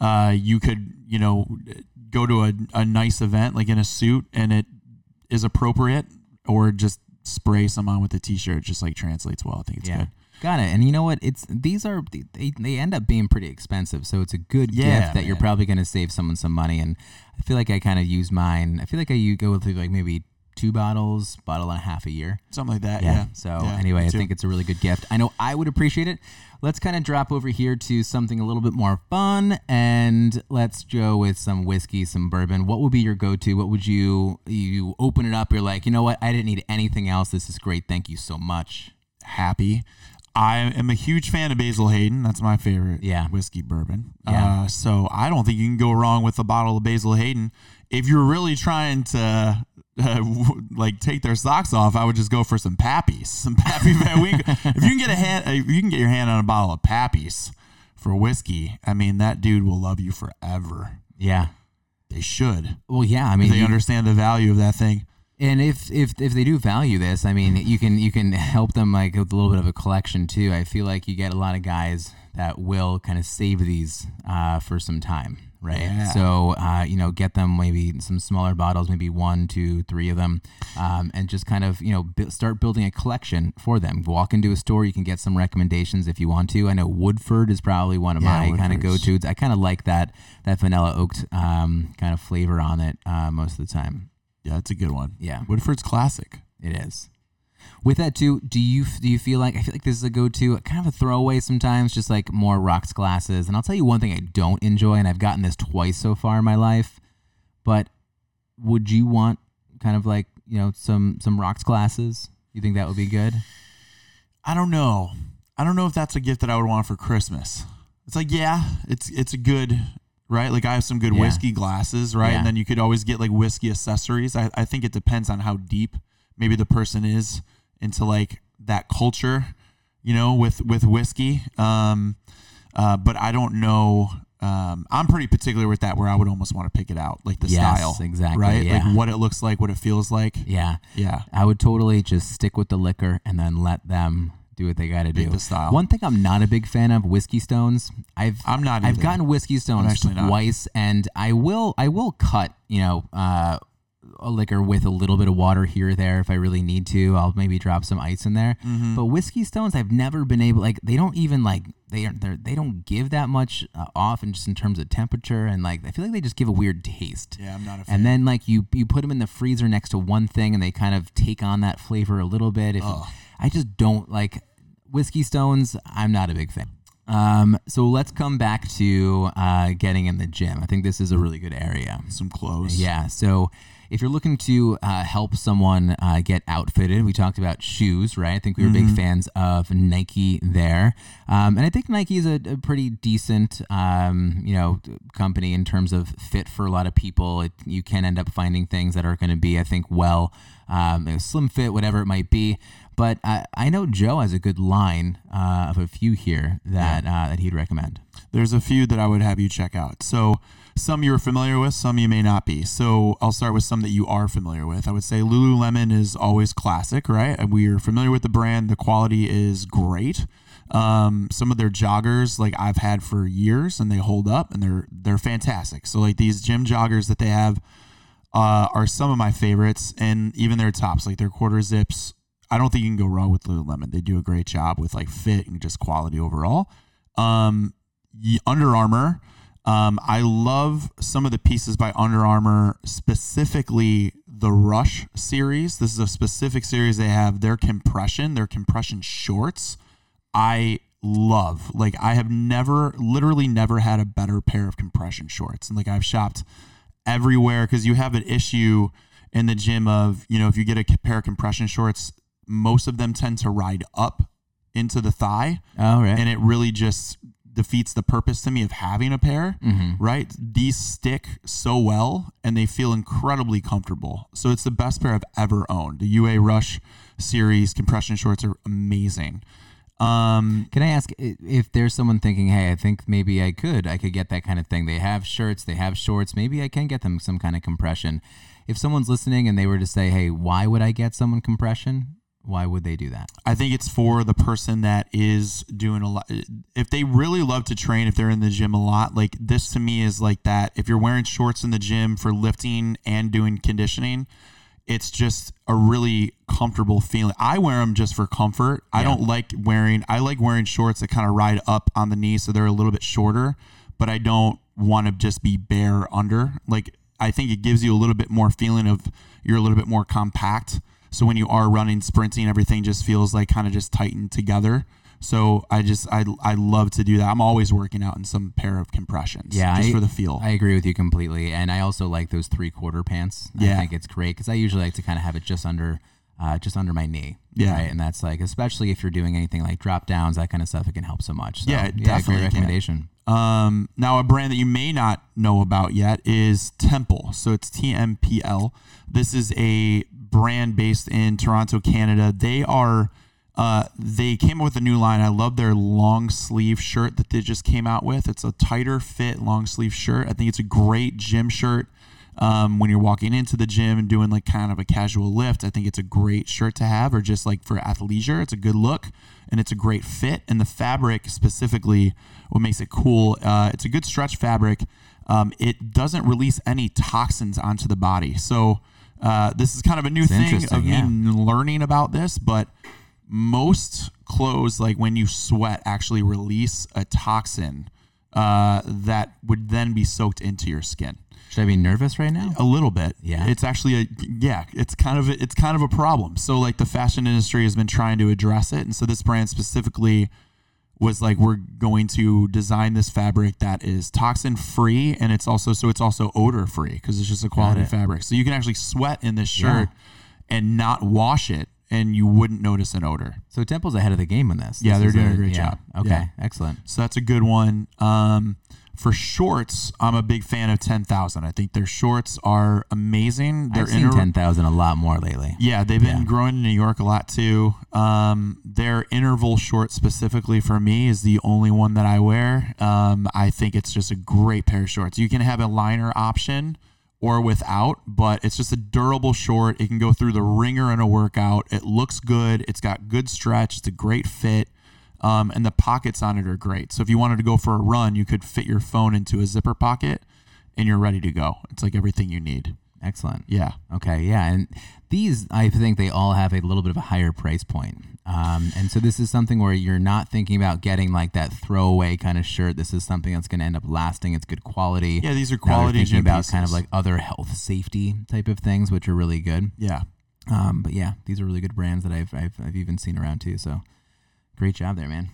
Uh, you could, you know, go to a, a nice event like in a suit and it is appropriate, or just spray some on with a t-shirt. Just like translates well. I think it's Yeah. good. Got it. And you know what? It's these are they, they end up being pretty expensive, so it's a good Yeah, gift that you're probably going to save someone some money. And I feel like I kind of use mine. I feel like I go with like maybe two bottles, bottle and a half a year. Something like that. Yeah. So Yeah, anyway, I think it's a really good gift. I know I would appreciate it. Let's kind of drop over here to something a little bit more fun, and let's go with some whiskey, some bourbon. What would be your go-to? What would you you open it up? You're like, you know what? I didn't need anything else. This is great. Thank you so much. happy. I am a huge fan of Basil Hayden. That's my favorite Yeah. whiskey bourbon. Yeah. Uh, so I don't think you can go wrong with a bottle of Basil Hayden. If you're really trying to uh, w- like take their socks off, I would just go for some Pappies, some Pappy Van Winkle. if you can get a hand, if you can get your hand on a bottle of Pappies for whiskey, I mean that dude will love you forever. Yeah. They should. Well, yeah. I mean, They you- understand the value of that thing. And if if if they do value this, I mean, you can you can help them like with a little bit of a collection too. I feel like you get a lot of guys that will kind of save these uh, for some time, right? Yeah. So uh, you know, get them maybe some smaller bottles, maybe one, two, three of them, um, and just kind of you know bu- start building a collection for them. Walk into a store, you can get some recommendations if you want to. I know Woodford is probably one of Yeah, my kind of go tos. I kind of like that that vanilla oaked um, kind of flavor on it uh, most of the time. Yeah, it's a good one. Yeah. Woodford's classic. It is. With that too, do you do you feel like I feel like this is a go-to, kind of a throwaway sometimes, just like more rocks glasses. And I'll tell you one thing I don't enjoy, and I've gotten this twice so far in my life. But would you want kind of like you know some some rocks glasses? You think that would be good? I don't know. I don't know if that's a gift that I would want for Christmas. It's like, yeah, it's it's a good right. Like I have some good Yeah. whiskey glasses, right? Yeah. And then you could always get like whiskey accessories. I, I think it depends on how deep maybe the person is into like that culture, you know, with with whiskey. Um, uh, but I don't know. Um, I'm pretty particular with that, where I would almost want to pick it out, like the Yes, style, exactly, right? yeah. Like what it looks like, what it feels like. Yeah, Yeah, I would totally just stick with the liquor and then let them do what they got to do. The style. One thing I'm not a big fan of whiskey stones. I've I'm not. I've gotten whiskey stones twice, and I will I will cut you know uh, a liquor with a little bit of water here or there if I really need to. I'll maybe drop some ice in there. Mm-hmm. But whiskey stones, I've never been able like they don't even like they aren't they don't give that much uh, off in just in terms of temperature and like I feel like they just give a weird taste. Yeah, I'm not a fan. And then like you you put them in the freezer next to one thing and they kind of take on that flavor a little bit. If Ugh. I just don't like whiskey stones. I'm not a big fan. Um, so let's come back to uh, getting in the gym. I think this is a really good area. some clothes. Yeah. So if you're looking to uh, help someone uh, get outfitted, we talked about shoes, right? I think we were big fans of Nike there, um, and I think Nike is a, a pretty decent, um, you know, company in terms of fit for a lot of people. It, you can end up finding things that are going to be, I think, well, um, slim fit, whatever it might be. But I, I know Joe has a good line uh, of a few here that uh, that he'd recommend. There's a few that I would have you check out. So some you're familiar with, some you may not be. So I'll start with some that you are familiar with. I would say Lululemon is always classic, right? And we are familiar with the brand. The quality is great. Um, some of their joggers, like I've had for years, and they hold up, and they're they're fantastic. So like these gym joggers that they have uh, are some of my favorites, and even their tops, like their quarter zips. I don't think you can go wrong with Lululemon. They do a great job with like fit and just quality overall. Um, Under Armour. Um, I love some of the pieces by Under Armour, specifically the Rush series. This is a specific series they have. Their compression, their compression shorts, I love. Like I have never, literally never had a better pair of compression shorts. And like I've shopped everywhere because you have an issue in the gym of you know if you get a pair of compression shorts, most of them tend to ride up into the thigh All right. and it really just defeats the purpose to me of having a pair Mm-hmm. right these stick so well and they feel incredibly comfortable so it's the best pair i've ever owned the ua rush series compression shorts are amazing um Can I ask if there's someone thinking, "Hey, I think maybe I could, I could get that kind of thing." They have shirts, they have shorts. Maybe I can get them some kind of compression. If someone's listening and they were to say, "Hey, why would I get someone compression?" Why would they do that? I think it's for the person that is doing a lot. If they really love to train, if they're in the gym a lot, like this to me is like that. If you're wearing shorts in the gym for lifting and doing conditioning, it's just a really comfortable feeling. I wear them just for comfort. I don't like wearing, I like wearing shorts that kind of ride up on the knee so they're a little bit shorter, but I don't want to just be bare under. Like, I think it gives you a little bit more feeling of you're a little bit more compact. So when you are running, sprinting, everything just feels like kind of just tightened together. So I just I I love to do that. I'm always working out in some pair of compressions. Yeah, just I- for the feel. I agree with you completely, and I also like those three quarter pants. Yeah. I think it's great because I usually like to kind of have it just under, uh, just under my knee. Yeah. right? and that's like especially if you're doing anything like drop downs, that kind of stuff. It can help so much. So, Yeah, yeah, definitely great recommendation. Um, now, a brand that you may not know about yet is Temple. So it's TMPL. This is a brand based in Toronto, Canada. They are. Uh, they came up with a new line. I love their long sleeve shirt that they just came out with. It's a tighter fit long sleeve shirt. I think it's a great gym shirt. Um, when you're walking into the gym and doing like kind of a casual lift, I think it's a great shirt to have, or just like for athleisure, it's a good look and it's a great fit. And the fabric specifically, what makes it cool, uh, it's a good stretch fabric. Um, it doesn't release any toxins onto the body. So uh, this is kind of a new thing of yeah. me learning about this, but most clothes, like when you sweat, actually release a toxin uh, that would then be soaked into your skin. Should I be nervous right now? A little bit. Yeah. It's actually a yeah, it's kind of a, it's kind of a problem. So like the fashion industry has been trying to address it and so this brand specifically was like we're going to design this fabric that is toxin free and it's also so it's also odor free because it's just a quality fabric. So you can actually sweat in this Yeah. shirt and not wash it and you wouldn't notice an odor. So Temple's ahead of the game on this. Yeah, This they're doing a great job. Okay, Yeah. excellent. So that's a good one. Um, for shorts, I'm a big fan of 10,000. I think their shorts are amazing. They're I've seen inter- ten thousand a lot more lately. Yeah, they've been Yeah. growing in New York a lot too. Um, their interval short specifically for me is the only one that I wear. Um, I think it's just a great pair of shorts. You can have a liner option or without, but it's just a durable short. It can go through the ringer in a workout. It looks good. It's got good stretch. It's a great fit. Um, and the pockets on it are great. So if you wanted to go for a run, you could fit your phone into a zipper pocket and you're ready to go. It's like everything you need. Excellent. Yeah. Okay, yeah, and these I think they all have a little bit of a higher price point, um, and so this is something where you're not thinking about getting like that throwaway kind of shirt. This is something that's going to end up lasting. It's good quality. Yeah, these are Now quality thinking about kind of like other health safety type of things, which are really good. Yeah. Um, but yeah, these are really good brands that I've, I've I've even seen around too. So great job there, man.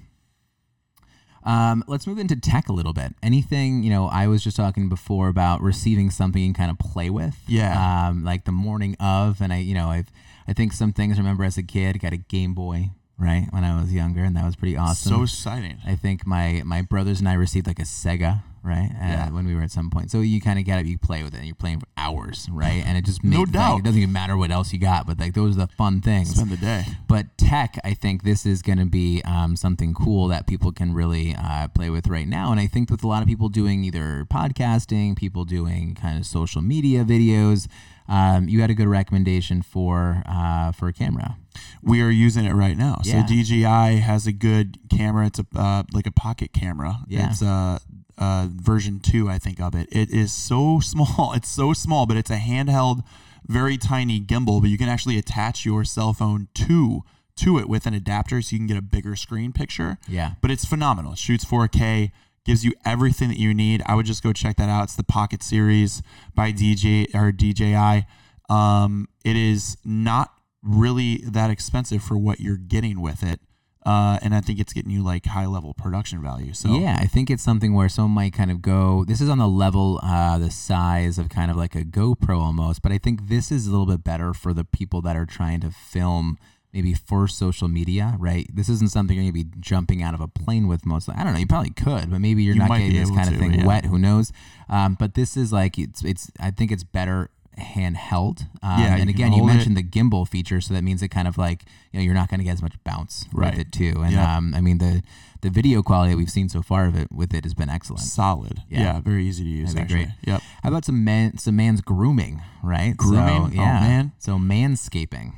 Um, let's move into tech a little bit. Anything, you know, I was just talking before about receiving something and kind of play with. Yeah. Um, like the morning of, and I, you know, I've, I think some things I remember as a kid, got a Game Boy, right, when I was younger, and that was pretty awesome. So exciting. I think my my brothers and I received like a Sega, right? Uh, Yeah. When we were at some point, so you kind of get it, you play with it, and you're playing for hours, right? And it just makes No like, doubt. it doesn't even matter what else you got, but like those are the fun things. Spend the day. But tech, I think this is going to be um, something cool that people can really uh, play with right now. And I think with a lot of people doing either podcasting, people doing kind of social media videos, um, you had a good recommendation for uh, for a camera. We are using it right now. Yeah. So DJI has a good camera. It's a uh, like a pocket camera. Yeah. It's uh, uh, version two, I think, of it. It is so small. It's so small, but it's a handheld, very tiny gimbal. But you can actually attach your cell phone to to it with an adapter, so you can get a bigger screen picture. Yeah. but it's phenomenal. It shoots 4K, gives you everything that you need. I would just go check that out. It's the Pocket Series by DJ or DJI. Um, it is not really that expensive for what you're getting with it. Uh, and I think it's getting you like high level production value. So Yeah, I think it's something where someone might kind of go. This is on the level, uh, the size of kind of like a GoPro almost, but I think this is a little bit better for the people that are trying to film maybe for social media, right? This isn't something you're gonna be jumping out of a plane with most. I don't know. You probably could, but maybe you're You not getting this kind of thing yeah. wet. Who knows? Um, but this is like it's it's. I think it's better handheld. Um, Yeah, and can again, you hold it. mentioned the gimbal feature, so that means it kind of like you know you're not going to get as much bounce Right. with it too. And Yeah. um, I mean the the video quality that we've seen so far of it with it has been excellent. solid. Yeah. Yeah. very easy to use. That'd actually. great. Yep. How about some man some man's grooming, right? Grooming? So, Oh, yeah. man. So manscaping.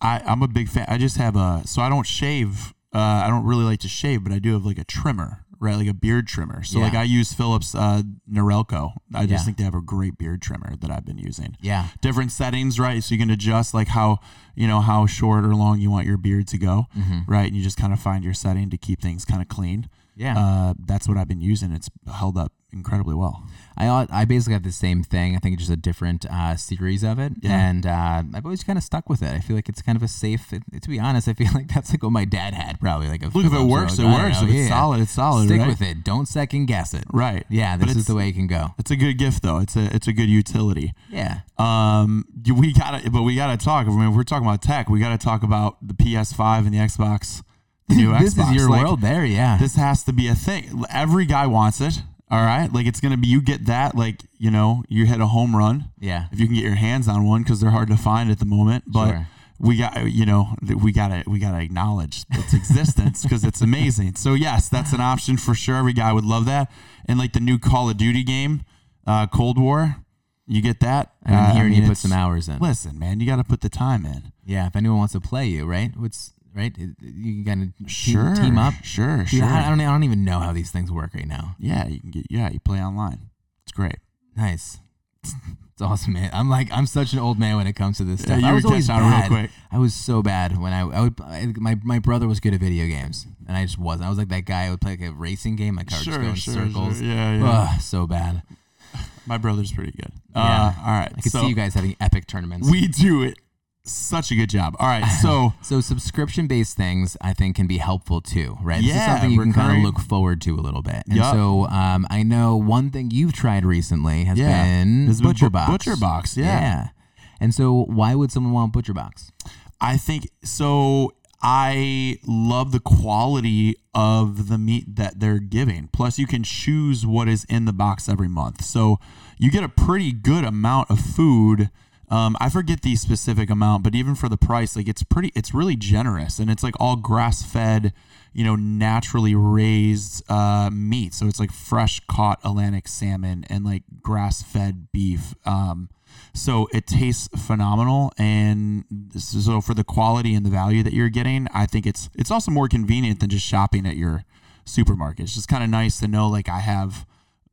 I, I'm a big fan. I just have a so I don't shave. Uh, I don't really like to shave, but I do have like a trimmer, right? Like a beard trimmer. So like I use Philips uh, Norelco. I just Yeah. think they have a great beard trimmer that I've been using. Yeah. Different settings, right? So you can adjust like how you know how short or long you want your beard to go, Mm-hmm. right? And you just kind of find your setting to keep things kind of clean. Yeah. Uh, that's what I've been using. It's held up incredibly well. I I basically have the same thing. I think it's just a different uh, series of it, Yeah. and uh, I've always kind of stuck with it. I feel like it's kind of a safe. It, to be honest, I feel like that's like what my dad had probably. Like Look, if it works, it works. know, If it's yeah. solid, it's solid. Stick right? with it. Don't second guess it. Right. Yeah, this is the way it can go. It's a good gift though. It's a it's a good utility. Yeah. Um, we gotta, but we gotta talk. I mean, if we're talking about tech, we gotta talk about the PS5 and the Xbox. The new Xbox. this Xbox. is your Like, world there. Yeah. This has to be a thing. Every guy wants it. All right, like it's gonna be. You get that, like you know, you hit a home run yeah. if you can get your hands on one because they're hard to find at the moment. But Sure. we got, you know, we gotta we gotta acknowledge its existence because it's amazing. So yes, that's an option for sure. Every guy would love that. And like the new Call of Duty game, uh, Cold War, you get that. Been Uh, I mean, you put some hours in. Listen, man, you got to put the time in. Yeah. If anyone wants to play you, right? What's right? You can kind of team, Sure, team up. Sure, Dude, sure. I, don't. I don't even know how these things work right now. yeah, you can get. Yeah, you play online. It's great. Nice. It's awesome, man. I'm like I'm such an old man when it comes to this Yeah, stuff. you I was always on real bad. quick. I was so bad when I, I would I, my my brother was good at video games and I just wasn't. I was like that guy who would play like a racing game. My car would just go in circles. Yeah, yeah. Ugh, so bad. My brother's pretty good. Yeah. Uh, all right. I could so see you guys having epic tournaments. we do it. Such a good job. All right. So so subscription based things I think can be helpful too, right? this is Yeah, something you can kind of look forward to a little bit. And Yup. so um, I know one thing you've tried recently has Yeah. been This has been Butcher Bu- Box. Butcher Box, yeah. And so why would someone want Butcher Box? I think so. I love the quality of the meat that they're giving. Plus, you can choose what is in the box every month. So you get a pretty good amount of food. Um, I forget the specific amount, but even for the price, like it's pretty, it's really generous, and it's like all grass fed, you know, naturally raised uh, meat. So it's like fresh caught Atlantic salmon and like grass fed beef. Um, so it tastes phenomenal, and so for the quality and the value that you're getting, I think it's it's also more convenient than just shopping at your supermarket. It's just kind of nice to know like I have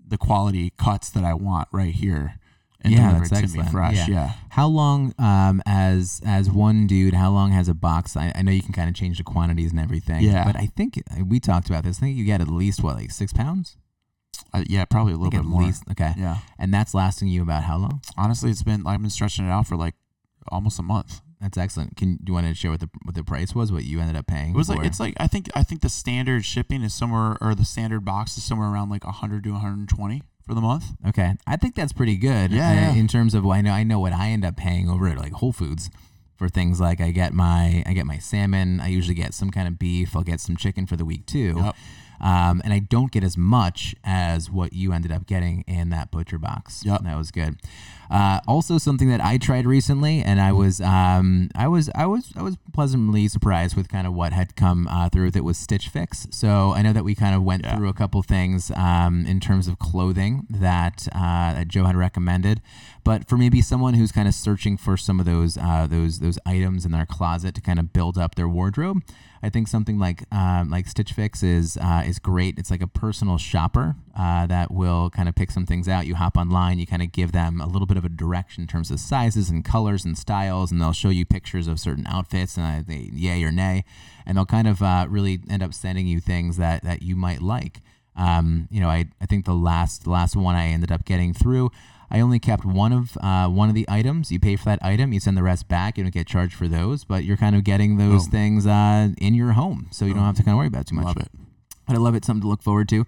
the quality cuts that I want right here and Yeah, delivered that's to excellent. me fresh. Yeah. Yeah. How long, um, as as one dude, how long has a box? I, I know you can kind of change the quantities and everything. Yeah. But I think we talked about this. I think you get at least what, like six pounds? Uh, yeah, probably a little bit at more. least. Okay. Yeah. And that's lasting you about how long? Honestly, it's been I've been stretching it out for like almost a month. That's excellent. Can do you want to share what the what the price was? What you ended up paying? It was like it's like I think I think the standard shipping is somewhere or the standard box is somewhere around like 100 to 120 for the month. okay. I think that's pretty good. Yeah, uh, yeah. In terms of I know I know what I end up paying over at like Whole Foods for things like I get my I get my salmon. I usually get some kind of beef. I'll get some chicken for the week too. Yep. Um, and I don't get as much as what you ended up getting in that butcher box. Yep. that was good. Uh, also, something that I tried recently, and I was, um, I was, I was, I was pleasantly surprised with kind of what had come uh, through with it was Stitch Fix. So I know that we kind of went Yeah. through a couple things um, in terms of clothing that uh, that Joe had recommended, but for maybe someone who's kind of searching for some of those uh, those those items in their closet to kind of build up their wardrobe. I think something like um, like Stitch Fix is uh, is great. It's like a personal shopper uh, that will kind of pick some things out. You hop online, you kind of give them a little bit of a direction in terms of sizes and colors and styles, and they'll show you pictures of certain outfits and they yay or nay, and they'll kind of uh, really end up sending you things that that you might like. Um, you know, I, I think the last the last one I ended up getting through. I only kept one of uh, one of the items. You pay for that item, you send the rest back. You don't get charged for those, but you're kind of getting those Boom. things uh, in your home, so you don't have to kind of worry about it too much. Love it. But I love it. Something to look forward to.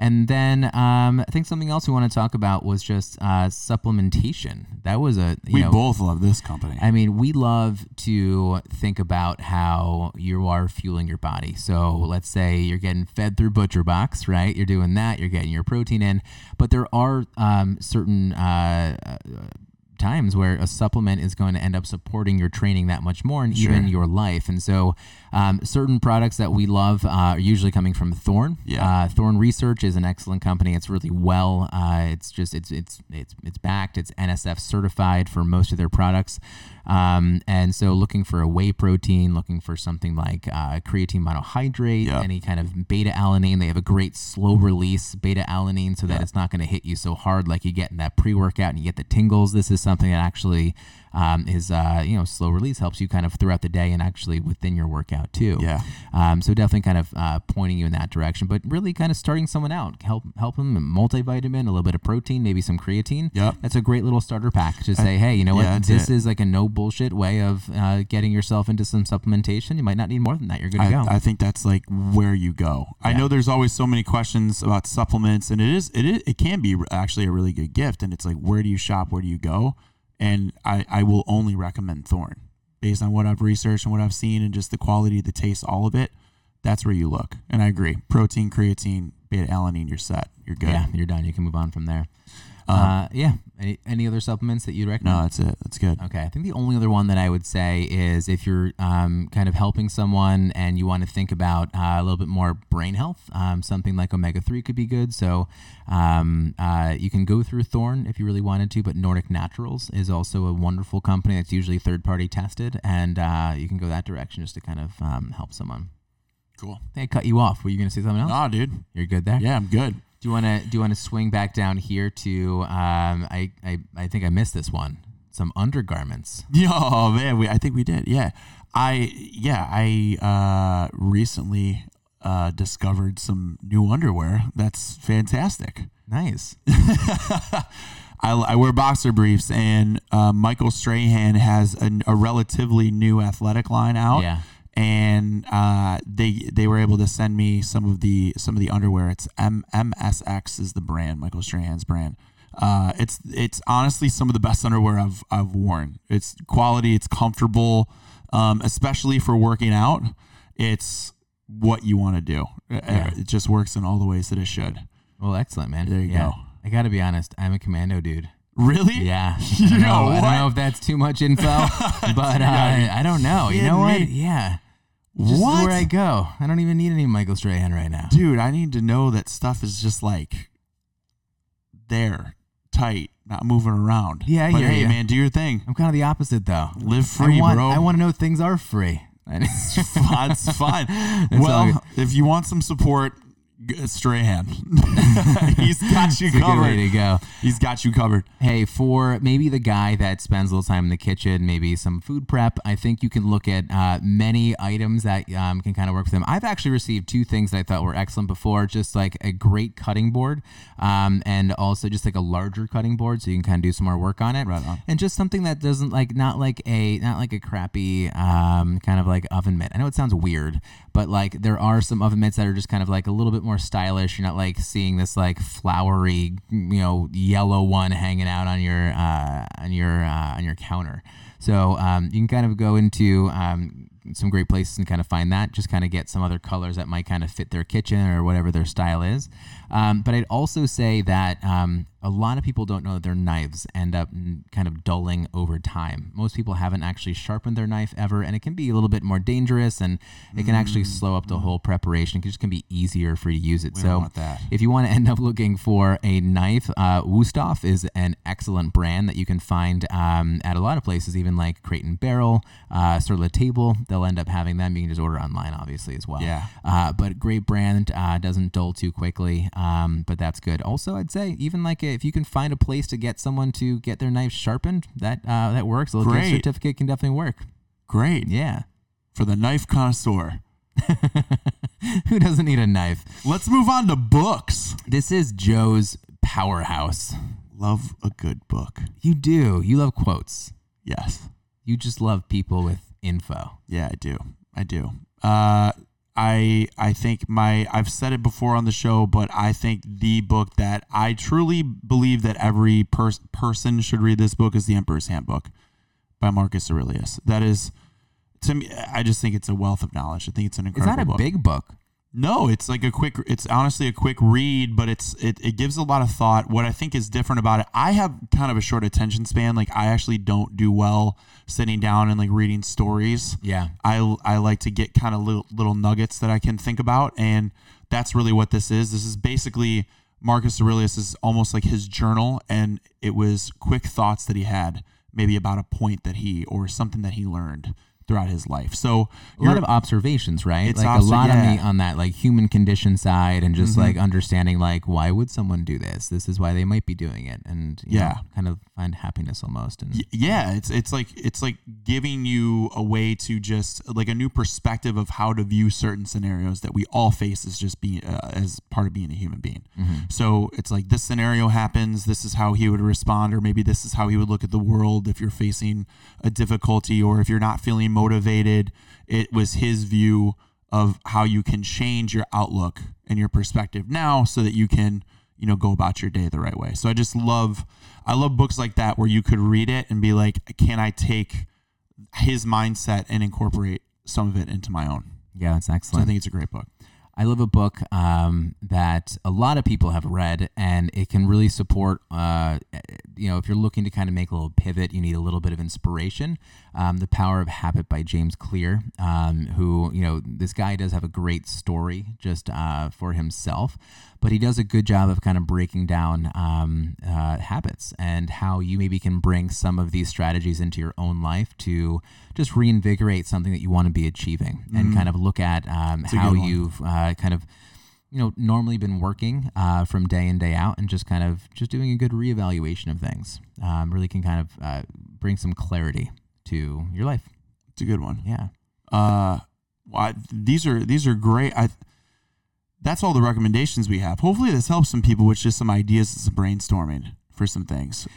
And then um, I think something else we want to talk about was just uh, supplementation. That was a you We know, both love this company. I mean, we love to think about how you are fueling your body. So let's say you're getting fed through Butcher Box, right? You're doing that. You're getting your protein in, but there are um, certain uh, uh, times where a supplement is going to end up supporting your training that much more and even your life. And so, um, certain products that we love uh, are usually coming from Thorne. Yeah. Uh, Thorne Research is an excellent company. It's really well. Uh, it's just it's it's it's it's backed. It's NSF certified for most of their products. Um, and so looking for a whey protein, looking for something like uh, creatine monohydrate, Yeah. any kind of beta alanine. They have a great slow release beta alanine so that it's not going to hit you so hard like you get in that pre workout and you get the tingles. This is something that actually um, is, uh, you know, slow release helps you kind of throughout the day and actually within your workout too. Yeah. Um, so definitely kind of uh, pointing you in that direction, but really kind of starting someone out, help help them multivitamin, a little bit of protein, maybe some creatine. Yep. That's a great little starter pack to say, hey, you know yeah, what, this it. is like a no bullshit way of uh, getting yourself into some supplementation. You might not need more than that. You're good to I, go. I think that's like where you go. I know there's always so many questions about supplements, and it is it is, it can be actually a really good gift. And it's like, where do you shop? Where do you go? And I I will only recommend Thorne based on what I've researched and what I've seen, and just the quality, the taste, all of it. That's where you look. And I agree. Protein, creatine, beta alanine, you're set. You're good. yeah, you're done. You can move on from there. Um, uh, yeah. Any, any other supplements that you'd recommend? No, that's it. That's good. Okay, I think the only other one that I would say is if you're um, kind of helping someone and you want to think about uh, a little bit more brain health, um, something like omega 3 could be good. So um, uh, you can go through Thorne if you really wanted to, but Nordic Naturals is also a wonderful company that's usually third party tested, and uh, you can go that direction just to kind of um, help someone. Cool. They cut you off. Were you going to say something else? Nah, dude. You're good there. Yeah, I'm good. Do you want to do you want to swing back down here to um, I, I I think I missed this one. Some undergarments. Oh man, we I think we did. Yeah, I yeah I uh, recently uh, discovered some new underwear. That's fantastic. Nice. I, I wear boxer briefs, and uh, Michael Strahan has an, a relatively new athletic line out. Yeah. And uh, they they were able to send me some of the some of the underwear. It's M MSX is the brand, Michael Strahan's brand. Uh, it's it's honestly some of the best underwear I've I've worn. It's quality, it's comfortable, um, especially for working out. It's what you want to do. Uh, Yeah. It just works in all the ways that it should. Well, excellent, man. There you Yeah. go. I got to be honest. I'm a commando dude. Really? Yeah. I don't, know, I don't know if that's too much info, but uh, I don't know. You know what? me. Yeah. Just What? where I go. I don't even need any Michael Strahan right now. Dude, I need to know that stuff is just like there, tight, not moving around. Yeah, I but hear hey, man, do your thing. I'm kind of the opposite, though. Live free, I want, bro. I want to know things are free. That's fine. all well, if you want some support, Strahan. He's got you good way to go. He's got you covered. Hey, for maybe the guy that spends a little time in the kitchen, maybe some food prep, I think you can look at uh, many items that um, can kind of work for them. I've actually received two things that I thought were excellent before, just like a great cutting board um, and also just like a larger cutting board so you can kind of do some more work on it. Right on. And just something that doesn't like, not like a, not like a crappy um, kind of like oven mitt. I know it sounds weird, but like there are some oven mitts that are just kind of like a little bit more stylish. You're not like seeing this like flowery, you know, yellow one hanging out on your uh, on your uh, on your counter. So um, you can kind of go into um, some great places and kind of find that. Just kind of get some other colors that might kind of fit their kitchen or whatever their style is. Um, but I'd also say that um, a lot of people don't know that their knives end up mm, kind of dulling over time. Most people haven't actually sharpened their knife ever, and it can be a little bit more dangerous, and it can actually slow up the whole preparation. It just can be easier for you to use it. We so don't want that. if you want to end up looking for a knife, uh, Wusthof is an excellent brand that you can find um, at a lot of places, even like Crate and Barrel, uh, Sur La Table. They'll end up having them. You can just order online, obviously, as well. Yeah. Uh, but great brand, uh, doesn't dull too quickly. Um, but that's good. Also, I'd say even like if you can find a place to get someone to get their knife sharpened, that uh, that works. A little gift Great. certificate can definitely work. Great. Yeah. For the knife connoisseur. Who doesn't need a knife? Let's move on to books. This is Joe's powerhouse. Love a good book. You do. You love quotes. Yes. You just love people with info. Yeah, I do. I do. Uh, I I think my I've said it before on the show, but I think the book that I truly believe that every pers- person should read this book is The Emperor's Handbook by Marcus Aurelius. That is to me I just think it's a wealth of knowledge. I think it's an incredible Is that a book. big book? No, it's like a quick. It's honestly a quick read, but it's it, it gives a lot of thought. What I think is different about it, I have kind of a short attention span. Like I actually don't do well sitting down and like reading stories. Yeah. I I like to get kind of little little nuggets that I can think about, and that's really what this is. This is basically Marcus Aurelius is almost like his journal, and it was quick thoughts that he had maybe about a point that he or something that he learned throughout his life. So a lot of observations, right? It's like obs- a lot of me on that like human condition side and just Mhm. like understanding like why would someone do this? This is why they might be doing it and you know, Yeah. kind of find happiness almost and Y- yeah it's it's like it's like giving you a way to just like a new perspective of how to view certain scenarios that we all face as just being uh, as part of being a human being Mhm. so it's like this scenario happens this is how he would respond or maybe this is how he would look at the world if you're facing a difficulty or if you're not feeling motivated. It was his view of how you can change your outlook and your perspective now so that you can you know go about your day the right way. So i just love i love books like that where you could read it and be like can i take his mindset and incorporate some of it into my own? Yeah, it's so i think it's a great book I love a book um, that a lot of people have read, and it can really support. Uh, you know, if you're looking to kind of make a little pivot, you need a little bit of inspiration. Um, the Power of Habit by James Clear, um, who you know, this guy does have a great story just uh, for himself, but he does a good job of kind of breaking down um, uh, habits and how you maybe can bring some of these strategies into your own life to just reinvigorate something that you want to be achieving and kind of look at um, how you've uh, kind of you know normally been working uh, from day in day out and just kind of just doing a good reevaluation of things um, really can kind of uh, bring some clarity to your life. It's a good one. Yeah. Uh I, these are these are great i that's all the recommendations we have. Hopefully this helps some people with just some ideas and some brainstorming for some things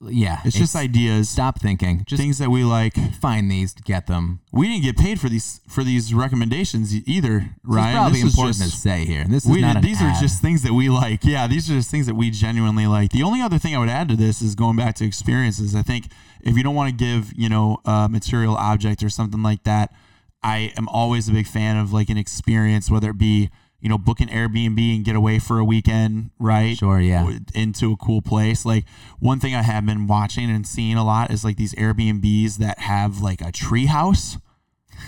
yeah it's just ideas. stop thinking. Just things that we like. find these get them. We didn't get paid for these for these recommendations e- either It's Ryan. Probably this is important just to say here this is we not an these are ad. just things that we like. Yeah these are just things that we genuinely like. The only other thing i would add to this is going back to experiences. I think if you don't want to give you know a material object or something like that i am always a big fan of like an experience whether it be you know book an airbnb and get away for a weekend right? Sure, yeah. Into a cool place. Like one thing i have been watching and seeing a lot is like these airbnbs that have like a tree house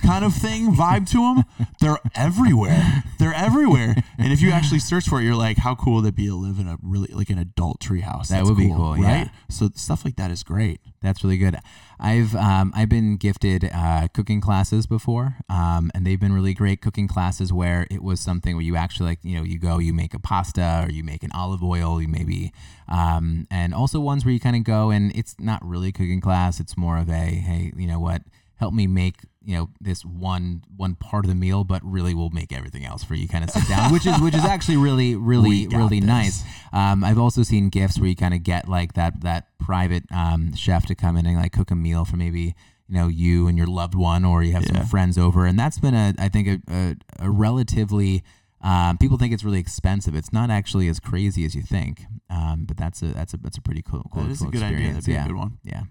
kind of thing vibe to them. They're everywhere. They're everywhere. And if you actually search for it, you're like, how cool would it be to live in a really like an adult treehouse? That That's would be cool, right? yeah. So stuff like that is great. That's really good. I've um, I've been gifted uh, cooking classes before, um, and they've been really great cooking classes where it was something where you actually like you know you go you make a pasta or you make an olive oil you maybe, um, and also ones where you kind of go and it's not really a cooking class. It's more of a hey you know what help me make you know this one one part of the meal, but really we'll make everything else for you. Kind of sit down, which is which is actually really really really this. nice. Um, I've also seen gifts where you kind of get like that that private um, chef to come in and like cook a meal for maybe you know you and your loved one, or you have Yeah. some friends over, and that's been a I think a, a, a relatively um, people think it's really expensive. It's not actually as crazy as you think, um, but that's a that's a that's a pretty cool cool, That is a cool good idea. experience. That'd be yeah, a good one. yeah.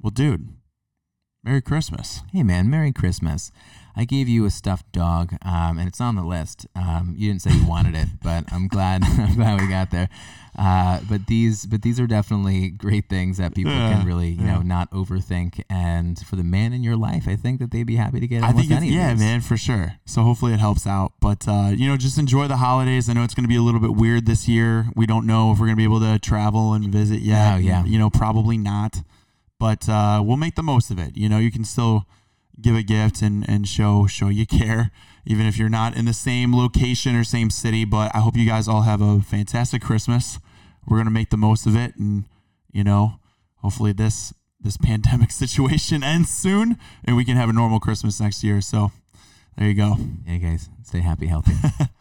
Well, dude, Merry Christmas. Hey man, Merry Christmas. I gave you a stuffed dog, um, and it's on the list. Um, you didn't say you wanted it, but I'm glad I'm glad we got there. Uh, but these but these are definitely great things that people Yeah, can really you know not overthink. And for the man in your life, I think that they'd be happy to get I think any of yeah, man, for sure. So hopefully it helps out. But uh, you know, just enjoy the holidays. I know it's going to be a little bit weird this year. We don't know if we're going to be able to travel and visit yet. Oh, yeah. You know, probably not. But uh, we'll make the most of it. You know, you can still give a gift and, and show show you care, even if you're not in the same location or same city. But I hope you guys all have a fantastic Christmas. We're gonna make the most of it, and you know, hopefully this this pandemic situation ends soon, and we can have a normal Christmas next year. So there you go. Yeah, guys, stay happy, healthy.